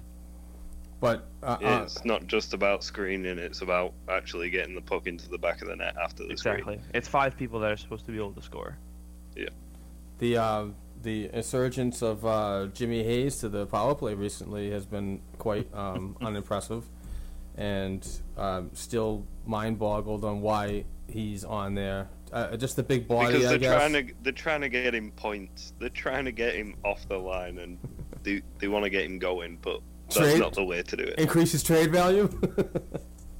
[SPEAKER 6] But uh, uh,
[SPEAKER 7] It's not just about screening; it's about actually getting the puck into the back of the net after the screen.
[SPEAKER 8] Exactly. It's five people that are supposed to be able to score.
[SPEAKER 7] screen.
[SPEAKER 6] the uh, the insurgence of uh, Jimmy Hayes to the power play recently has been quite um, [laughs] unimpressive, and um, still mind boggled on why he's on there. Uh, just the big body,
[SPEAKER 7] because they're
[SPEAKER 6] guess.
[SPEAKER 7] trying to they're trying to get him points. They're trying to get him off the line, and [laughs] they they want to get him going, but that's
[SPEAKER 6] Trade-
[SPEAKER 7] not the way to do it.
[SPEAKER 6] Increase his trade value, [laughs] [laughs]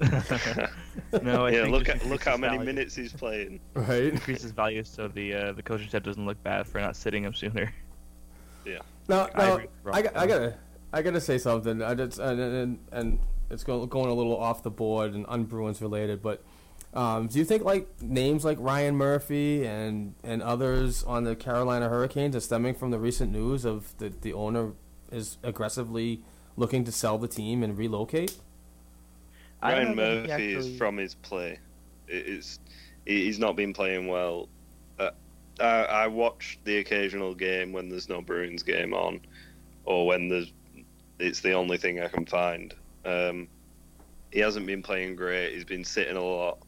[SPEAKER 8] No, I
[SPEAKER 7] yeah,
[SPEAKER 8] think
[SPEAKER 7] look at look how many
[SPEAKER 8] value.
[SPEAKER 7] minutes he's playing.
[SPEAKER 6] right?
[SPEAKER 8] increases value so the uh, the coaching staff doesn't look bad for not sitting him sooner.
[SPEAKER 7] Yeah,
[SPEAKER 6] No,
[SPEAKER 8] I
[SPEAKER 6] no, I, got- I gotta, I gotta say something. I just, and, and, and it's going, going a little off the board and un-Bruins related, but um, do you think like names like Ryan Murphy and and others on the Carolina Hurricanes are stemming from the recent news of the the owner is aggressively looking to sell the team and relocate?
[SPEAKER 8] I don't
[SPEAKER 7] Ryan
[SPEAKER 8] know that he
[SPEAKER 7] Murphy
[SPEAKER 8] actually-
[SPEAKER 7] is from his play. It is he's not been playing well. Uh, I, I watch the occasional game when there's no Bruins game on, or when there's it's the only thing I can find. Um, he hasn't been playing great. He's been sitting a lot,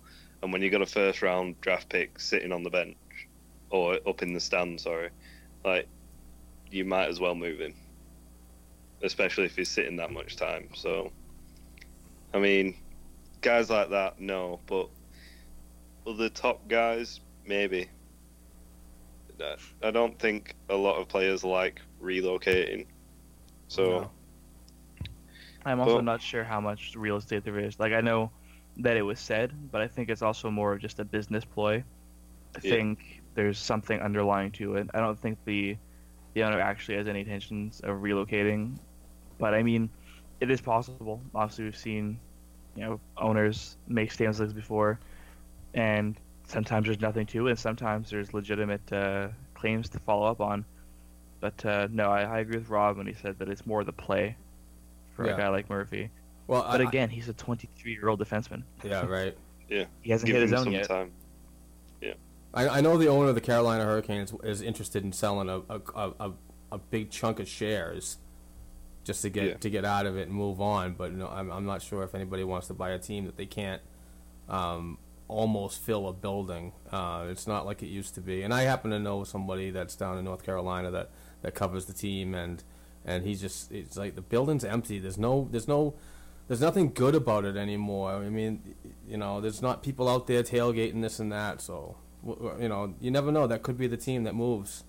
[SPEAKER 7] and when you got a first round draft pick sitting on the bench or up in the stand, sorry, like you might as well move him, especially if he's sitting that much time. So, I mean, guys like that, no, but other top guys, maybe. I- don't think a lot of players like relocating. So,
[SPEAKER 6] No.
[SPEAKER 8] I'm also
[SPEAKER 7] Well-
[SPEAKER 8] not sure how much real estate there is. Like I know that it was said, but I think it's also more of just a business ploy. I
[SPEAKER 7] Yeah.
[SPEAKER 8] think there's something underlying to it. I don't think the the owner actually has any intentions of relocating, but I mean, it is possible. Obviously, we've seen you know owners make statements like this before, and sometimes there's nothing to it, and sometimes there's legitimate uh, claims to follow up on. But uh, no, I, I agree with Rob when he said that it's more the play for
[SPEAKER 6] Yeah.
[SPEAKER 8] a guy like Murphy.
[SPEAKER 6] Well,
[SPEAKER 8] But
[SPEAKER 6] I,
[SPEAKER 8] again, he's a 23 year old defenseman.
[SPEAKER 6] yeah, [laughs] right.
[SPEAKER 7] yeah,
[SPEAKER 8] He hasn't
[SPEAKER 7] give
[SPEAKER 8] hit his own yet.
[SPEAKER 7] time.
[SPEAKER 6] I, I know the owner of the Carolina Hurricanes is interested in selling a a, a, a, a big chunk of shares just to get
[SPEAKER 7] Yeah.
[SPEAKER 6] to get out of it and move on. But no, I'm I'm not sure if anybody wants to buy a team that they can't um, almost fill a building. Uh, it's not like it used to be. And I happen to know somebody that's down in North Carolina that, that covers the team, and and he's just it's like the building's empty. There's no there's no there's nothing good about it anymore. I mean, you know, there's not people out there tailgating this and that. So, you know, you never know. That could be the team that moves.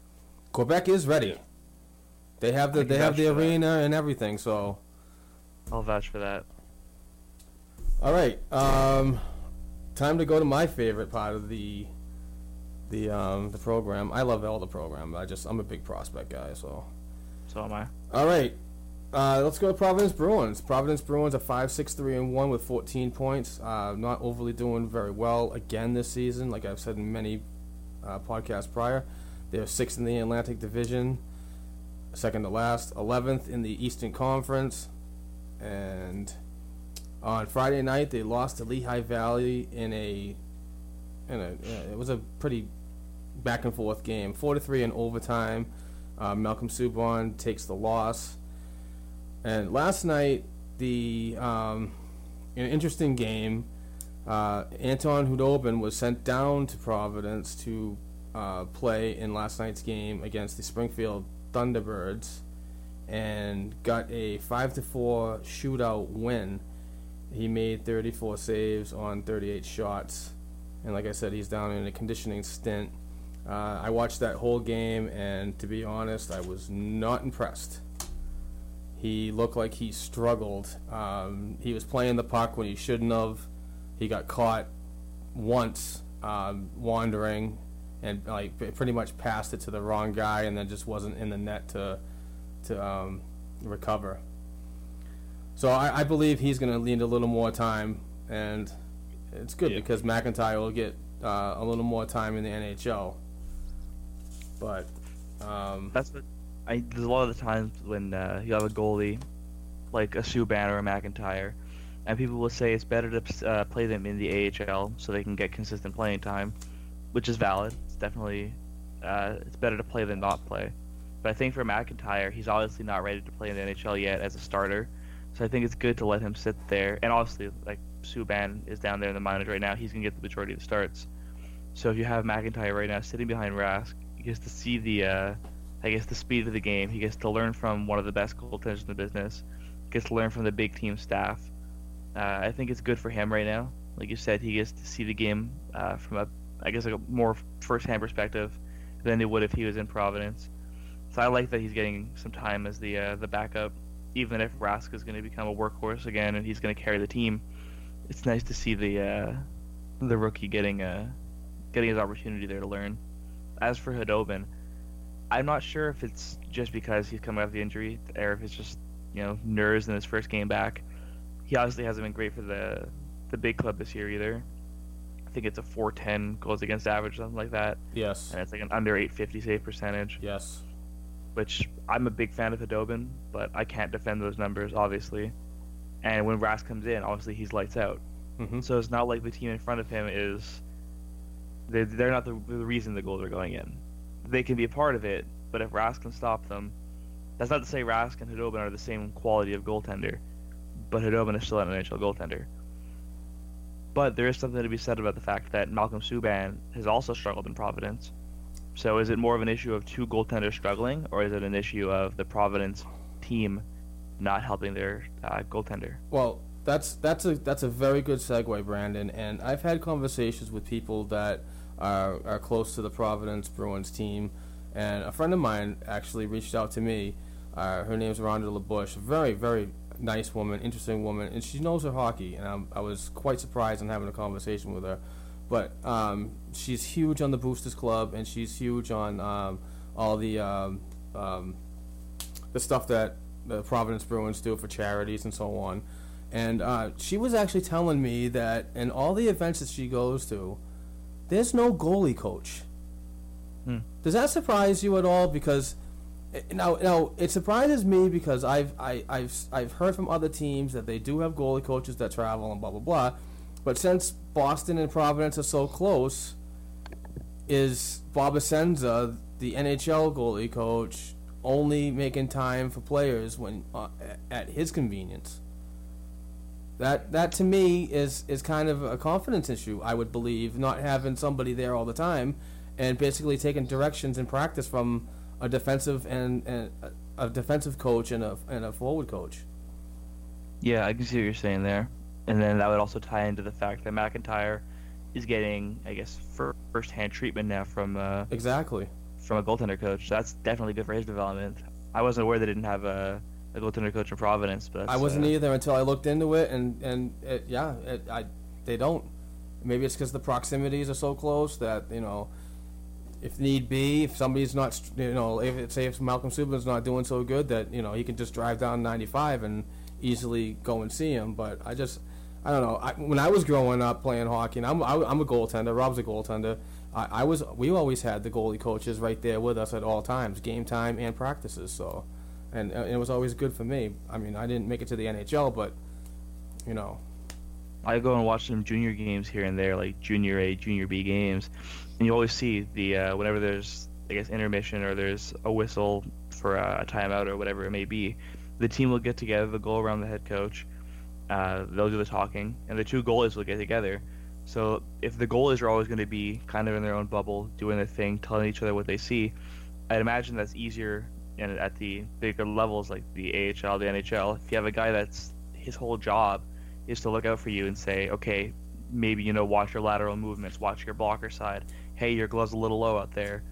[SPEAKER 6] Quebec is ready.
[SPEAKER 7] Yeah.
[SPEAKER 6] They have the they have the
[SPEAKER 8] for that.
[SPEAKER 6] arena and everything. So,
[SPEAKER 8] I'll vouch for that.
[SPEAKER 6] all right, um, time to go to my favorite part of the the um, the program. I love all the program. I just I'm a big prospect guy. So,
[SPEAKER 8] So am I.
[SPEAKER 6] all right. Uh, let's go to Providence Bruins. Providence Bruins are five, six, three, and one with 14 points. Uh, not overly doing very well again this season. Like I've said in many uh, podcasts prior, they're sixth in the Atlantic Division, second to last, 11th in the Eastern Conference, and on Friday night they lost to Lehigh Valley in a in a it was a pretty back and forth game, four to three in overtime. Uh, Malcolm Subban takes the loss. And last night, the um, an interesting game, uh, Anton Khudobin was sent down to Providence to uh, play in last night's game against the Springfield Thunderbirds, and got a five to four shootout win. He made 34 saves on 38 shots, and like I said, he's down in a conditioning stint. Uh, I watched that whole game, and to be honest, I was not impressed. He looked like he struggled. Um, he was playing the puck when he shouldn't have. He got caught once um, wandering, and like p- pretty much passed it to the wrong guy, and then just wasn't in the net to to um, recover. So I, I believe he's going to need a little more time, and it's good
[SPEAKER 7] Yeah.
[SPEAKER 6] because McIntyre will get uh, a little more time in the NHL. But um,
[SPEAKER 8] That's what I. There's a lot of the times when uh, you have a goalie like a Subban or a McIntyre, and people will say it's better to uh, play them in the AHL so they can get consistent playing time, which is valid. Definitely uh, it's better to play than not play. But I think for McIntyre, he's obviously not ready to play in the NHL yet as a starter. So I think it's good to let him sit there. And obviously, like Subban is down there in the minors right now, he's gonna get the majority of the starts. So if you have McIntyre right now sitting behind Rask, he gets to see the, uh, I guess, the speed of the game. He gets to learn from one of the best goaltenders in the business. Gets to learn from the big team staff. Uh, I think it's good for him right now. Like you said, he gets to see the game uh, from a, I guess, like a more first-hand perspective than he would if he was in Providence. So I like that he's getting some time as the uh, the backup, even if Rask is going to become a workhorse again and he's going to carry the team. It's nice to see the uh, the rookie getting uh, getting his opportunity there to learn. As for Khudobin, I'm not sure if it's just because he's coming off the injury or if it's just you know nerves in his first game back. He obviously hasn't been great for the the big club this year either. I think it's a 410 goals against average, something like that.
[SPEAKER 6] Yes.
[SPEAKER 8] And it's like an under 850 save percentage.
[SPEAKER 6] Yes.
[SPEAKER 8] Which I'm a big fan of Khudobin, but I can't defend those numbers, obviously. And when Rask comes in, obviously he's lights out.
[SPEAKER 6] Mm-hmm.
[SPEAKER 8] So it's not like the team in front of him is. They're, they're not the, the reason the goals are going in. They can be a part of it, but if Rask can stop them, that's not to say Rask and Khudobin are the same quality of goaltender, but Khudobin is still an NHL goaltender. But there is something to be said about the fact that Malcolm Subban has also struggled in Providence. So is it more of an issue of two goaltenders struggling, or is it an issue of the Providence team not helping their uh, goaltender?
[SPEAKER 6] Well, that's that's a that's a very good segue, Brandon. And I've had conversations with people that are are close to the Providence Bruins team, and a friend of mine actually reached out to me. Uh, her name's Rhonda LaBush, very very nice woman, interesting woman, and she knows her hockey. And I'm, I was quite surprised in having a conversation with her. But um, she's huge on the Boosters Club, and she's huge on um, all the um, um, the stuff that the Providence Bruins do for charities and so on. And uh, she was actually telling me that in all the events that she goes to, there's no goalie coach.
[SPEAKER 8] Hmm.
[SPEAKER 6] Does that surprise you at all? Because now, now it surprises me because I've I, I've I've heard from other teams that they do have goalie coaches that travel and blah blah blah. But since Boston and Providence are so close, is Bob Essensa, the NHL goalie coach, only making time for players when uh, at his convenience? That that to me is is kind of a confidence issue. I would believe not having somebody there all the time, and basically taking directions in practice from a defensive and, and a defensive coach and a and a forward coach.
[SPEAKER 8] Yeah, I can see what you're saying there. And then that would also tie into the fact that McIntyre is getting, I guess, first-hand treatment now from uh,
[SPEAKER 6] exactly
[SPEAKER 8] from a goaltender coach. That's definitely good for his development. I wasn't aware they didn't have a, a goaltender coach in Providence, but
[SPEAKER 6] I wasn't
[SPEAKER 8] uh,
[SPEAKER 6] either until I looked into it, and and it, yeah, it, I they don't. Maybe it's because the proximities are so close that you know, if need be, if somebody's not, you know, if say if Malcolm Subban's not doing so good, that you know he can just drive down 95 and easily go and see him. But I just, I don't know. I, when I was growing up playing hockey, and I'm I, I'm a goaltender. Rob's a goaltender. I, I was we always had the goalie coaches right there with us at all times, game time and practices. So, and, and it was always good for me. I mean, I didn't make it to the NHL, but you know,
[SPEAKER 8] I go and watch some junior games here and there, like junior A, junior B games, and you always see the uh, whenever there's I guess intermission or there's a whistle for a timeout or whatever it may be, the team will get together, they'll go around the head coach, uh, they'll do the talking, and the two goalies will get together. So if the goalies are always going to be kind of in their own bubble, doing their thing, telling each other what they see, I'd imagine that's easier and at the bigger levels like the AHL, the NHL. If you have a guy that's his whole job is to look out for you and say, okay, maybe you know, watch your lateral movements, watch your blocker side. Hey, your glove's a little low out there.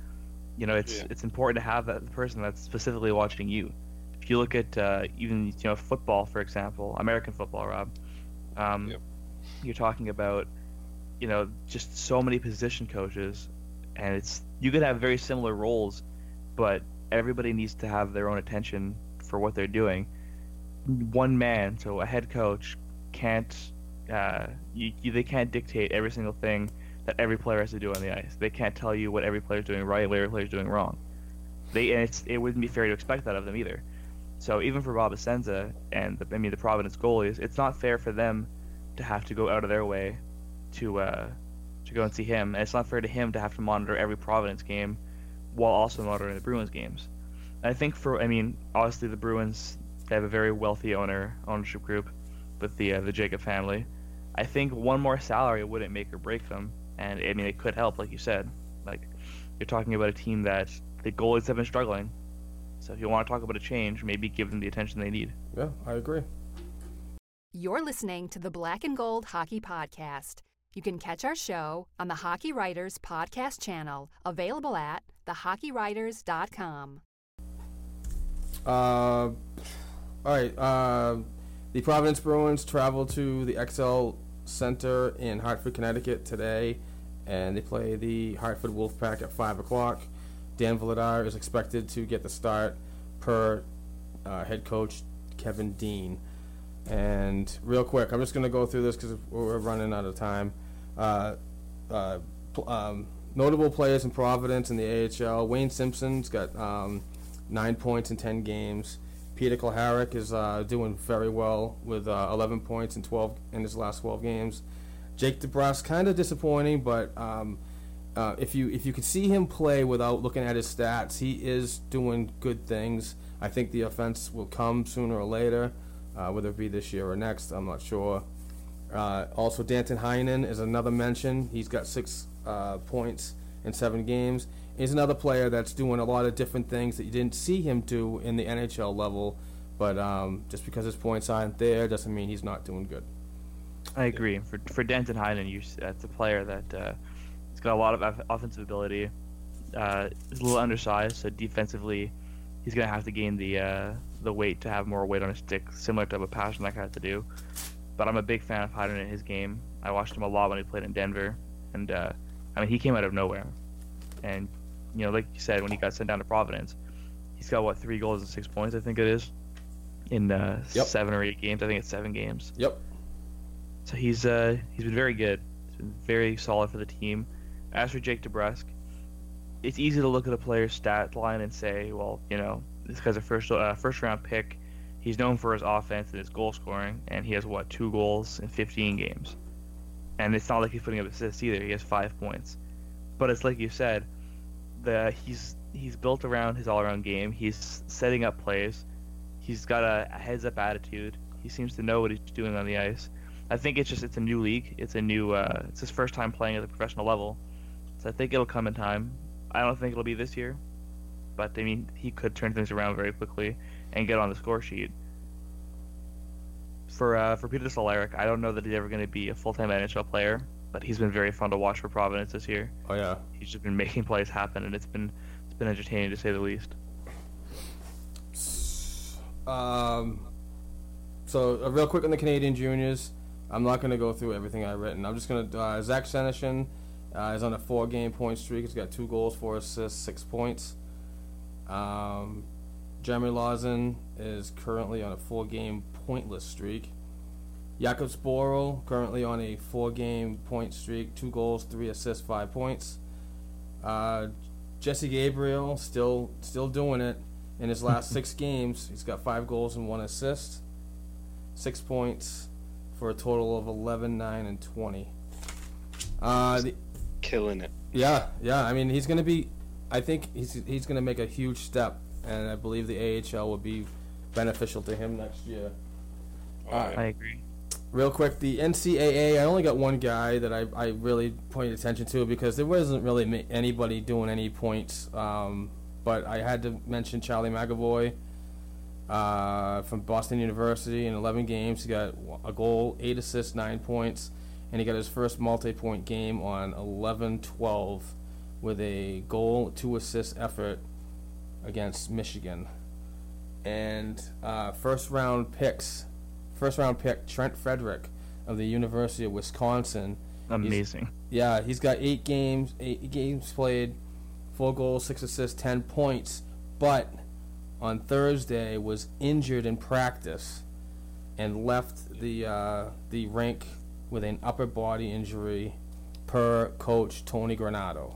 [SPEAKER 8] You know, it's
[SPEAKER 7] Yeah.
[SPEAKER 8] it's important to have that person that's specifically watching you. If you look at uh, even you know football, for example, American football, Rob, um,
[SPEAKER 7] Yep.
[SPEAKER 8] you're talking about you know just so many position coaches, and it's you could have very similar roles, but everybody needs to have their own attention for what they're doing. One man, so a head coach, can't uh, you, you, they can't dictate every single thing that every player has to do on the ice. They can't tell you what every player is doing right, what every player is doing wrong. They and it's, it wouldn't be fair to expect that of them either. So even for Bob Essensa and the, I mean the Providence goalies, it's not fair for them to have to go out of their way to uh, to go and see him, and it's not fair to him to have to monitor every Providence game while also monitoring the Bruins games. I think for I mean obviously the Bruins they have a very wealthy owner ownership group with the uh, the Jacob family. I think one more salary wouldn't make or break them, and I mean it could help, like you said. Like you're talking about a team that the goalies have been struggling. So if you want to talk about a change, maybe give them the attention they need.
[SPEAKER 6] Yeah, I agree.
[SPEAKER 5] You're listening to the Black and Gold Hockey Podcast. You can catch our show on the Hockey Writers Podcast channel, available at thehockeywriters.com.
[SPEAKER 6] Uh, all right. Uh, the Providence Bruins travel to the XL Center in Hartford, Connecticut today, and they play the Hartford Wolfpack at 5 o'clock. Dan Vladar is expected to get the start per uh, head coach Kevin Dean. And real quick, I'm just going to go through this because we're running out of time. Uh, uh, um, notable players in Providence in the AHL. Wayne Simpson's got um, nine points in 10 games. Peter Cehlarik is uh, doing very well with uh, 11 points in 12 in his last 12 games. Jake DeBrusk kind of disappointing, but um, uh, if you if you could see him play without looking at his stats, he is doing good things. I think the offense will come sooner or later, uh, whether it be this year or next. I'm not sure. Uh, also, Danton Heinen is another mention. He's got six uh, points in seven games. He's another player that's doing a lot of different things that you didn't see him do in the NHL level. But um, just because his points aren't there doesn't mean he's not doing good.
[SPEAKER 8] I agree. For for Danton Heinen, you that's a player that uh, he's got a lot of offensive ability. Uh, he's a little undersized, so defensively, he's gonna have to gain the uh, the weight to have more weight on his stick, similar to what Pastrnak had to do. But I'm a big fan of Heinen in his game. I watched him a lot when he played in Denver, and uh, I mean he came out of nowhere. And you know, like you said, when he got sent down to Providence, he's got what three goals and six points, I think it is, in uh,
[SPEAKER 6] Yep.
[SPEAKER 8] seven or eight games. I think it's seven games.
[SPEAKER 6] Yep.
[SPEAKER 8] So he's uh, he's been very good. He's been very solid for the team. As for Jake DeBrusk, it's easy to look at a player's stat line and say, well, you know, this guy's a first uh, first round pick. He's known for his offense and his goal scoring, and he has what two goals in 15 games. And it's not like he's putting up assists either. He has five points. But it's like you said, the he's he's built around his all around game. He's setting up plays. He's got a, a heads up attitude. He seems to know what he's doing on the ice. I think it's just it's a new league. It's a new uh, it's his first time playing at the professional level. So I think it'll come in time. I don't think it'll be this year, but I mean he could turn things around very quickly and get on the score sheet. For uh, for Peter Cehlarik, I don't know that he's ever going to be a full time NHL player, but he's been very fun to watch for Providence this year.
[SPEAKER 6] Oh yeah.
[SPEAKER 8] He's just been making plays happen, and it's been it's been entertaining to say the least.
[SPEAKER 6] Um, so uh, real quick on the Canadian juniors, I'm not going to go through everything I've written. I'm just going to uh, Zach Senyshyn uh, is on a four-game point streak. He's got two goals, four assists, six points. Um, Jeremy Lauzon is currently on a four-game pointless streak. Jakub Zboril currently on a four-game point streak, two goals, three assists, five points. Uh, Jesse Gabrielle still still doing it in his last [laughs] six games. He's got five goals and one assist, six points, for a total of 11, 9, and 20. Uh, the,
[SPEAKER 7] Killing it.
[SPEAKER 6] yeah, yeah. I mean, he's going to be. I think he's he's going to make a huge step, and I believe the AHL will be beneficial to him next year.
[SPEAKER 8] I agree.
[SPEAKER 6] Real quick, the NCAA. I only got one guy that I, I really pointed attention to because there wasn't really anybody doing any points. Um, but I had to mention Charlie McAvoy uh, from Boston University in 11 games. He got a goal, eight assists, nine points, and he got his first multi-point game on 11-12 with a goal, two assist effort against Michigan. And uh, first round picks, first round pick Trent Frederic of the University of Wisconsin. He's-
[SPEAKER 8] Amazing.
[SPEAKER 6] yeah, he's got eight games, eight games played, four goals, six assists, ten points. But on Thursday was injured in practice and left the uh, the rink with an upper body injury, per coach Tony Granato.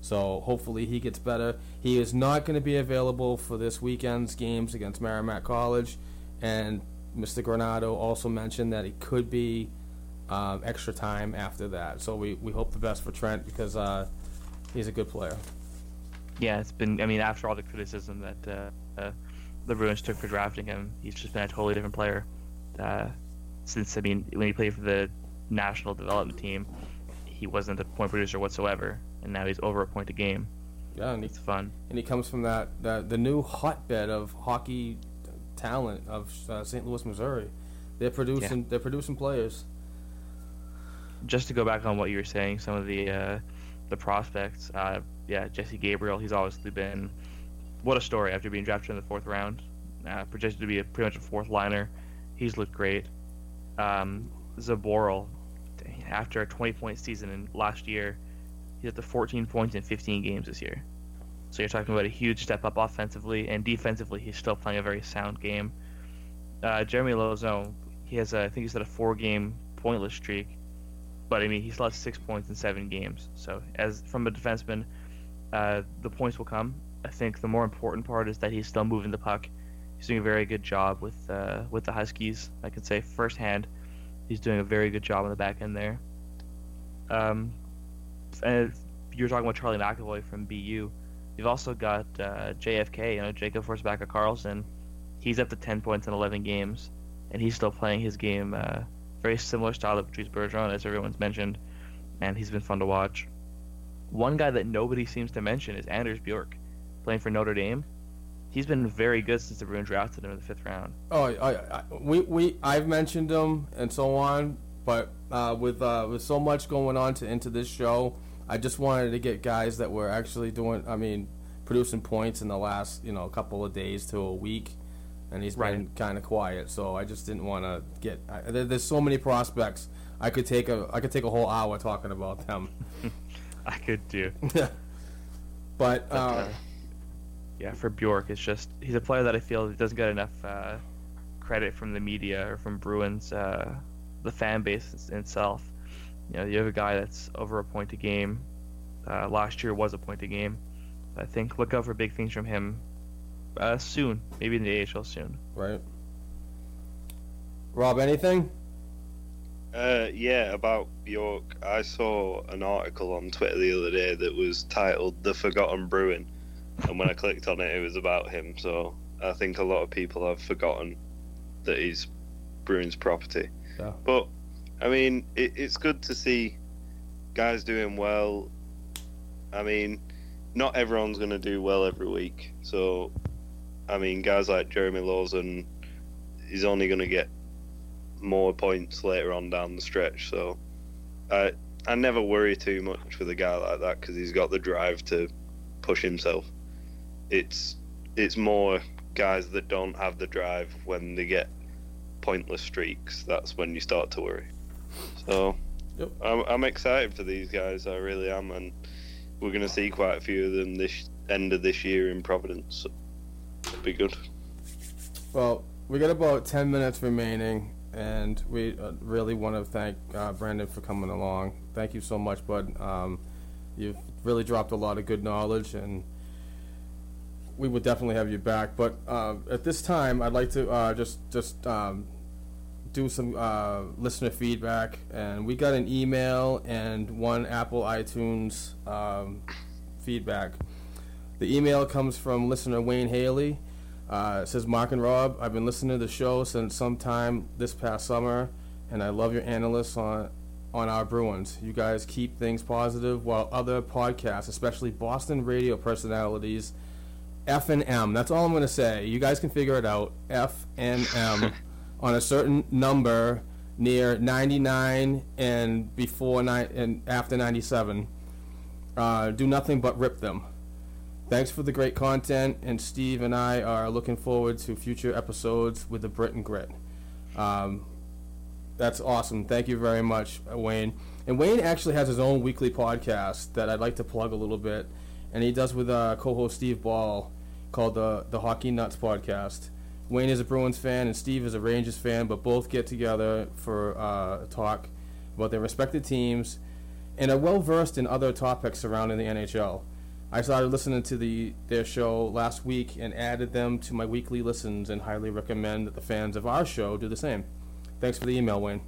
[SPEAKER 6] So hopefully he gets better. He is not going to be available for this weekend's games against Merrimack College, and Mr. Granato also mentioned that it could be um, extra time after that. So we, we hope the best for Trent because uh, he's a good player.
[SPEAKER 8] yeah, it's been. I mean, after all the criticism that uh, uh, the Bruins took for drafting him, he's just been a totally different player. Uh, since I mean, when he played for the national development team, he wasn't a point producer whatsoever, and now he's over a point a game.
[SPEAKER 6] Yeah, and he,
[SPEAKER 8] It's fun.
[SPEAKER 6] and he comes from that, that the new hotbed of hockey talent of uh, St. Louis, Missouri. They're producing they're producing players.
[SPEAKER 8] Just to go back on what you were saying, some of the uh, the prospects. Uh, yeah, Jesse Gabrielle. He's obviously been what a story after being drafted in the fourth round. Uh, projected to be a, pretty much a fourth liner. He's looked great. Um, Zboril, after a 20 point season in last year, he's up to 14 points in 15 games this year. So you're talking about a huge step up offensively and defensively. He's still playing a very sound game. Uh, Jeremy Lauzon, he has a, I think he's had a four game pointless streak, but I mean he's lost six points in seven games. So as from a defenseman, uh, the points will come. I think the more important part is that he's still moving the puck. He's doing a very good job with uh, with the Huskies. I can say firsthand, he's doing a very good job on the back end there. Um, and you were talking about Charlie McAvoy from BU. You've also got uh, JFK, you know, Jakob Forsbacka Karlsson. He's up to 10 points in 11 games, and he's still playing his game. Uh, very similar style to Patrice Bergeron, as everyone's mentioned, and he's been fun to watch. One guy that nobody seems to mention is Anders Bjork, playing for Notre Dame. He's been very good since the Bruins drafted him in the fifth round.
[SPEAKER 6] Oh, I, I, we, we I've mentioned him and so on, but uh, with uh, with so much going on to into this show, I just wanted to get guys that were actually doing. I mean, producing points in the last you know couple of days to a week, and he's been kind of quiet. So I just didn't want to get. I, there, there's so many prospects. I could take a I could take a whole hour talking about them. [laughs]
[SPEAKER 8] I could do. [laughs]
[SPEAKER 6] but uh,
[SPEAKER 8] uh, yeah, for Bjork, it's just he's a player that I feel doesn't get enough uh, credit from the media or from Bruins, uh, the fan base itself. You know, you have a guy that's over a point a game. Uh, last year was a point a game. I think look out for big things from him uh, soon, maybe in the AHL soon.
[SPEAKER 6] right, Rob, anything?
[SPEAKER 7] Uh, yeah, about Bjork. I saw an article on Twitter the other day that was titled "The Forgotten Bruin," and when I clicked on it, it was about him. So I think a lot of people have forgotten that he's Bruins property.
[SPEAKER 6] Yeah.
[SPEAKER 7] But I mean, it, it's good to see guys doing well. I mean, not everyone's going to do well every week. So, I mean, guys like Jeremy Lauzon, he's only going to get more points later on down the stretch. So, I I never worry too much with a guy like that because he's got the drive to push himself. It's it's more guys that don't have the drive when they get pointless streaks. That's when you start to worry. So,
[SPEAKER 6] Yep.
[SPEAKER 7] I'm I'm excited for these guys. I really am, and we're going to see quite a few of them this end of this year in Providence. It'll be good.
[SPEAKER 6] Well, we got about 10 minutes remaining, and we uh, really want to thank uh, Brandon for coming along. Thank you so much, bud. Um, you've really dropped a lot of good knowledge, and we would definitely have you back. But uh, at this time, I'd like to uh, just just um, do some uh, listener feedback, and we got an email and one Apple iTunes um, feedback. The email comes from listener Wayne Haley. Uh, it says, Mark and Rob, I've been listening to the show since sometime this past summer, and I love your analysts on on our Bruins. You guys keep things positive, while other podcasts, especially Boston radio personalities, F and M. That's all I'm going to say. You guys can figure it out. F and M [laughs] on a certain number near 99 and before nine and after 97. Uh, do nothing but rip them. Thanks for the great content, and Steve and I are looking forward to future episodes with the Brit and Grit. Um, that's awesome. Thank you very much, Wayne. And Wayne actually has his own weekly podcast that I'd like to plug a little bit, and he does with uh, co-host Steve Ball, called the the Hockey Nuts Podcast. Wayne is a Bruins fan, and Steve is a Rangers fan, but both get together for uh, talk about their respective teams, and are well versed in other topics surrounding the NHL. I started listening to the their show last week and added them to my weekly listens, and highly recommend that the fans of our show do the same. Thanks for the email, Wayne.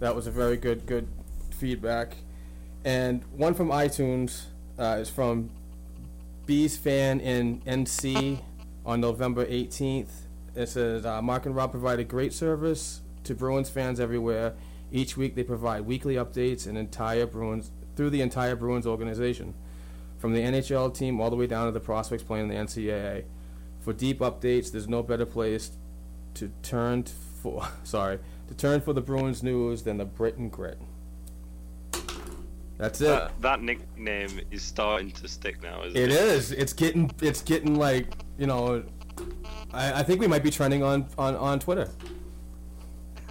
[SPEAKER 6] That was a very good, good feedback. And one from iTunes uh, is from Bees Fan in NC on November 18th. It says uh, Mark and Rob provide a great service to Bruins fans everywhere. Each week they provide weekly updates and entire Bruins through the entire Bruins organization, from the NHL team all the way down to the prospects playing in the NCAA. For deep updates, there's no better place to turn for [laughs] sorry to turn for the Bruins news than the Brit and Grit. That's it.
[SPEAKER 7] That, that nickname is starting to stick now, isn't
[SPEAKER 6] It
[SPEAKER 7] it?
[SPEAKER 6] is. It's getting. It's getting like you know. I, I think we might be trending on on on Twitter. [laughs]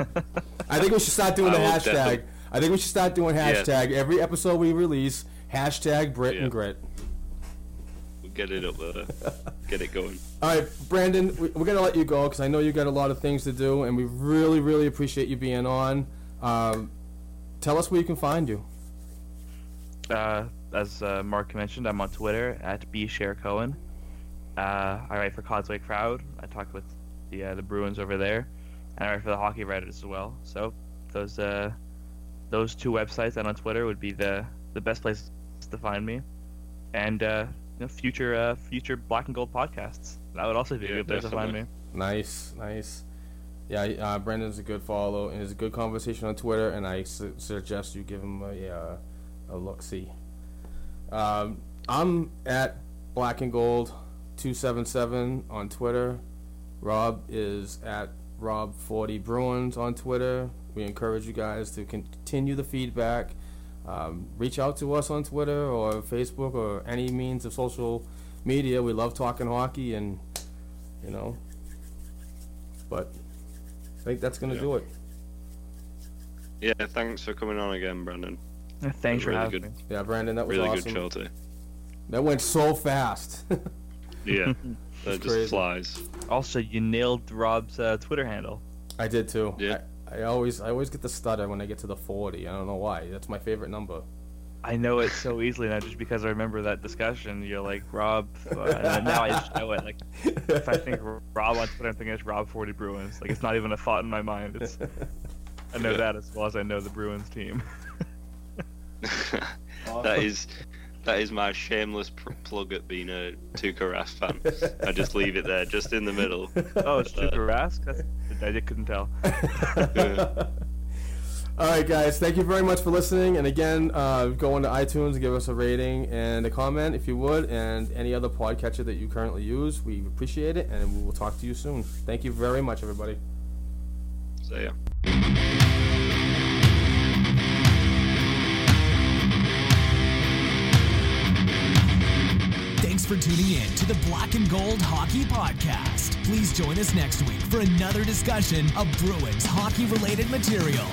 [SPEAKER 6] I think we should start doing the
[SPEAKER 7] I will
[SPEAKER 6] hashtag.
[SPEAKER 7] definitely-
[SPEAKER 6] I think we should start doing
[SPEAKER 7] Yeah.
[SPEAKER 6] hashtag every episode we release. Hashtag Brit
[SPEAKER 7] Yeah.
[SPEAKER 6] and Grit.
[SPEAKER 7] We'll get it up there. [laughs] Get it going.
[SPEAKER 6] All right, Brandon, we, we're gonna let you go because I know you got a lot of things to do, and we really, really appreciate you being on. Um, tell us where you can find you.
[SPEAKER 8] Uh, as uh, Mark mentioned, I'm on Twitter at bsharecohen. Uh, I write for Causeway Crowd. I talk with the uh, the Bruins over there, and I write for the Hockey Writers as well. So those uh, those two websites and on Twitter would be the the best places to find me, and uh, you know, future uh, future Black and Gold podcasts. That would also be a good place to find me.
[SPEAKER 6] Nice, nice. Yeah, uh, Brandon's a good follow, and it's a good conversation on Twitter, and I su- suggest you give him a, uh, a look see. Um, I'm at Black and Gold 277 on Twitter. Rob is at Rob40 Bruins on Twitter. We encourage you guys to continue the feedback. Um, reach out to us on Twitter or Facebook or any means of social media. We love talking hockey, and you know. But I think that's gonna
[SPEAKER 7] Yeah.
[SPEAKER 6] do it.
[SPEAKER 7] Yeah, thanks for coming on again, Brandon.
[SPEAKER 8] Yeah, Thanks for
[SPEAKER 7] Really
[SPEAKER 8] having
[SPEAKER 7] good.
[SPEAKER 8] me.
[SPEAKER 6] Yeah, Brandon, that was
[SPEAKER 7] Really
[SPEAKER 6] awesome.
[SPEAKER 7] good show today.
[SPEAKER 6] That went so fast. [laughs]
[SPEAKER 7] Yeah, [laughs] that just
[SPEAKER 6] crazy.
[SPEAKER 7] flies.
[SPEAKER 8] Also, you nailed Rob's uh, Twitter handle.
[SPEAKER 6] I did too.
[SPEAKER 7] Yeah.
[SPEAKER 6] I, I always I always get the stutter when I get to the 40. I don't know why. That's my favorite number.
[SPEAKER 8] I know it so easily now just because I remember that discussion. You're like Rob, uh, and now I just know it. Like if I think Rob on Twitter, I'm thinking it's Rob Forty Bruins. Like it's not even a thought in my mind. It's I know that as well as I know the Bruins team. [laughs]
[SPEAKER 7] that is that is my shameless pr- plug at being a Tuukka Rask fan. I just leave it there, just in the middle. [laughs]
[SPEAKER 8] Oh, it's Tuukka Rask. That's, I just couldn't tell. [laughs]
[SPEAKER 6] All right, guys. Thank you very much for listening. And again, uh, go into iTunes and give us a rating and a comment if you would, and any other podcatcher that you currently use. We appreciate it, and we will talk to you soon. Thank you very much, everybody.
[SPEAKER 7] So yeah.
[SPEAKER 1] for tuning in to the Black and Gold Hockey Podcast. Please join us next week for another discussion of Bruins hockey related material.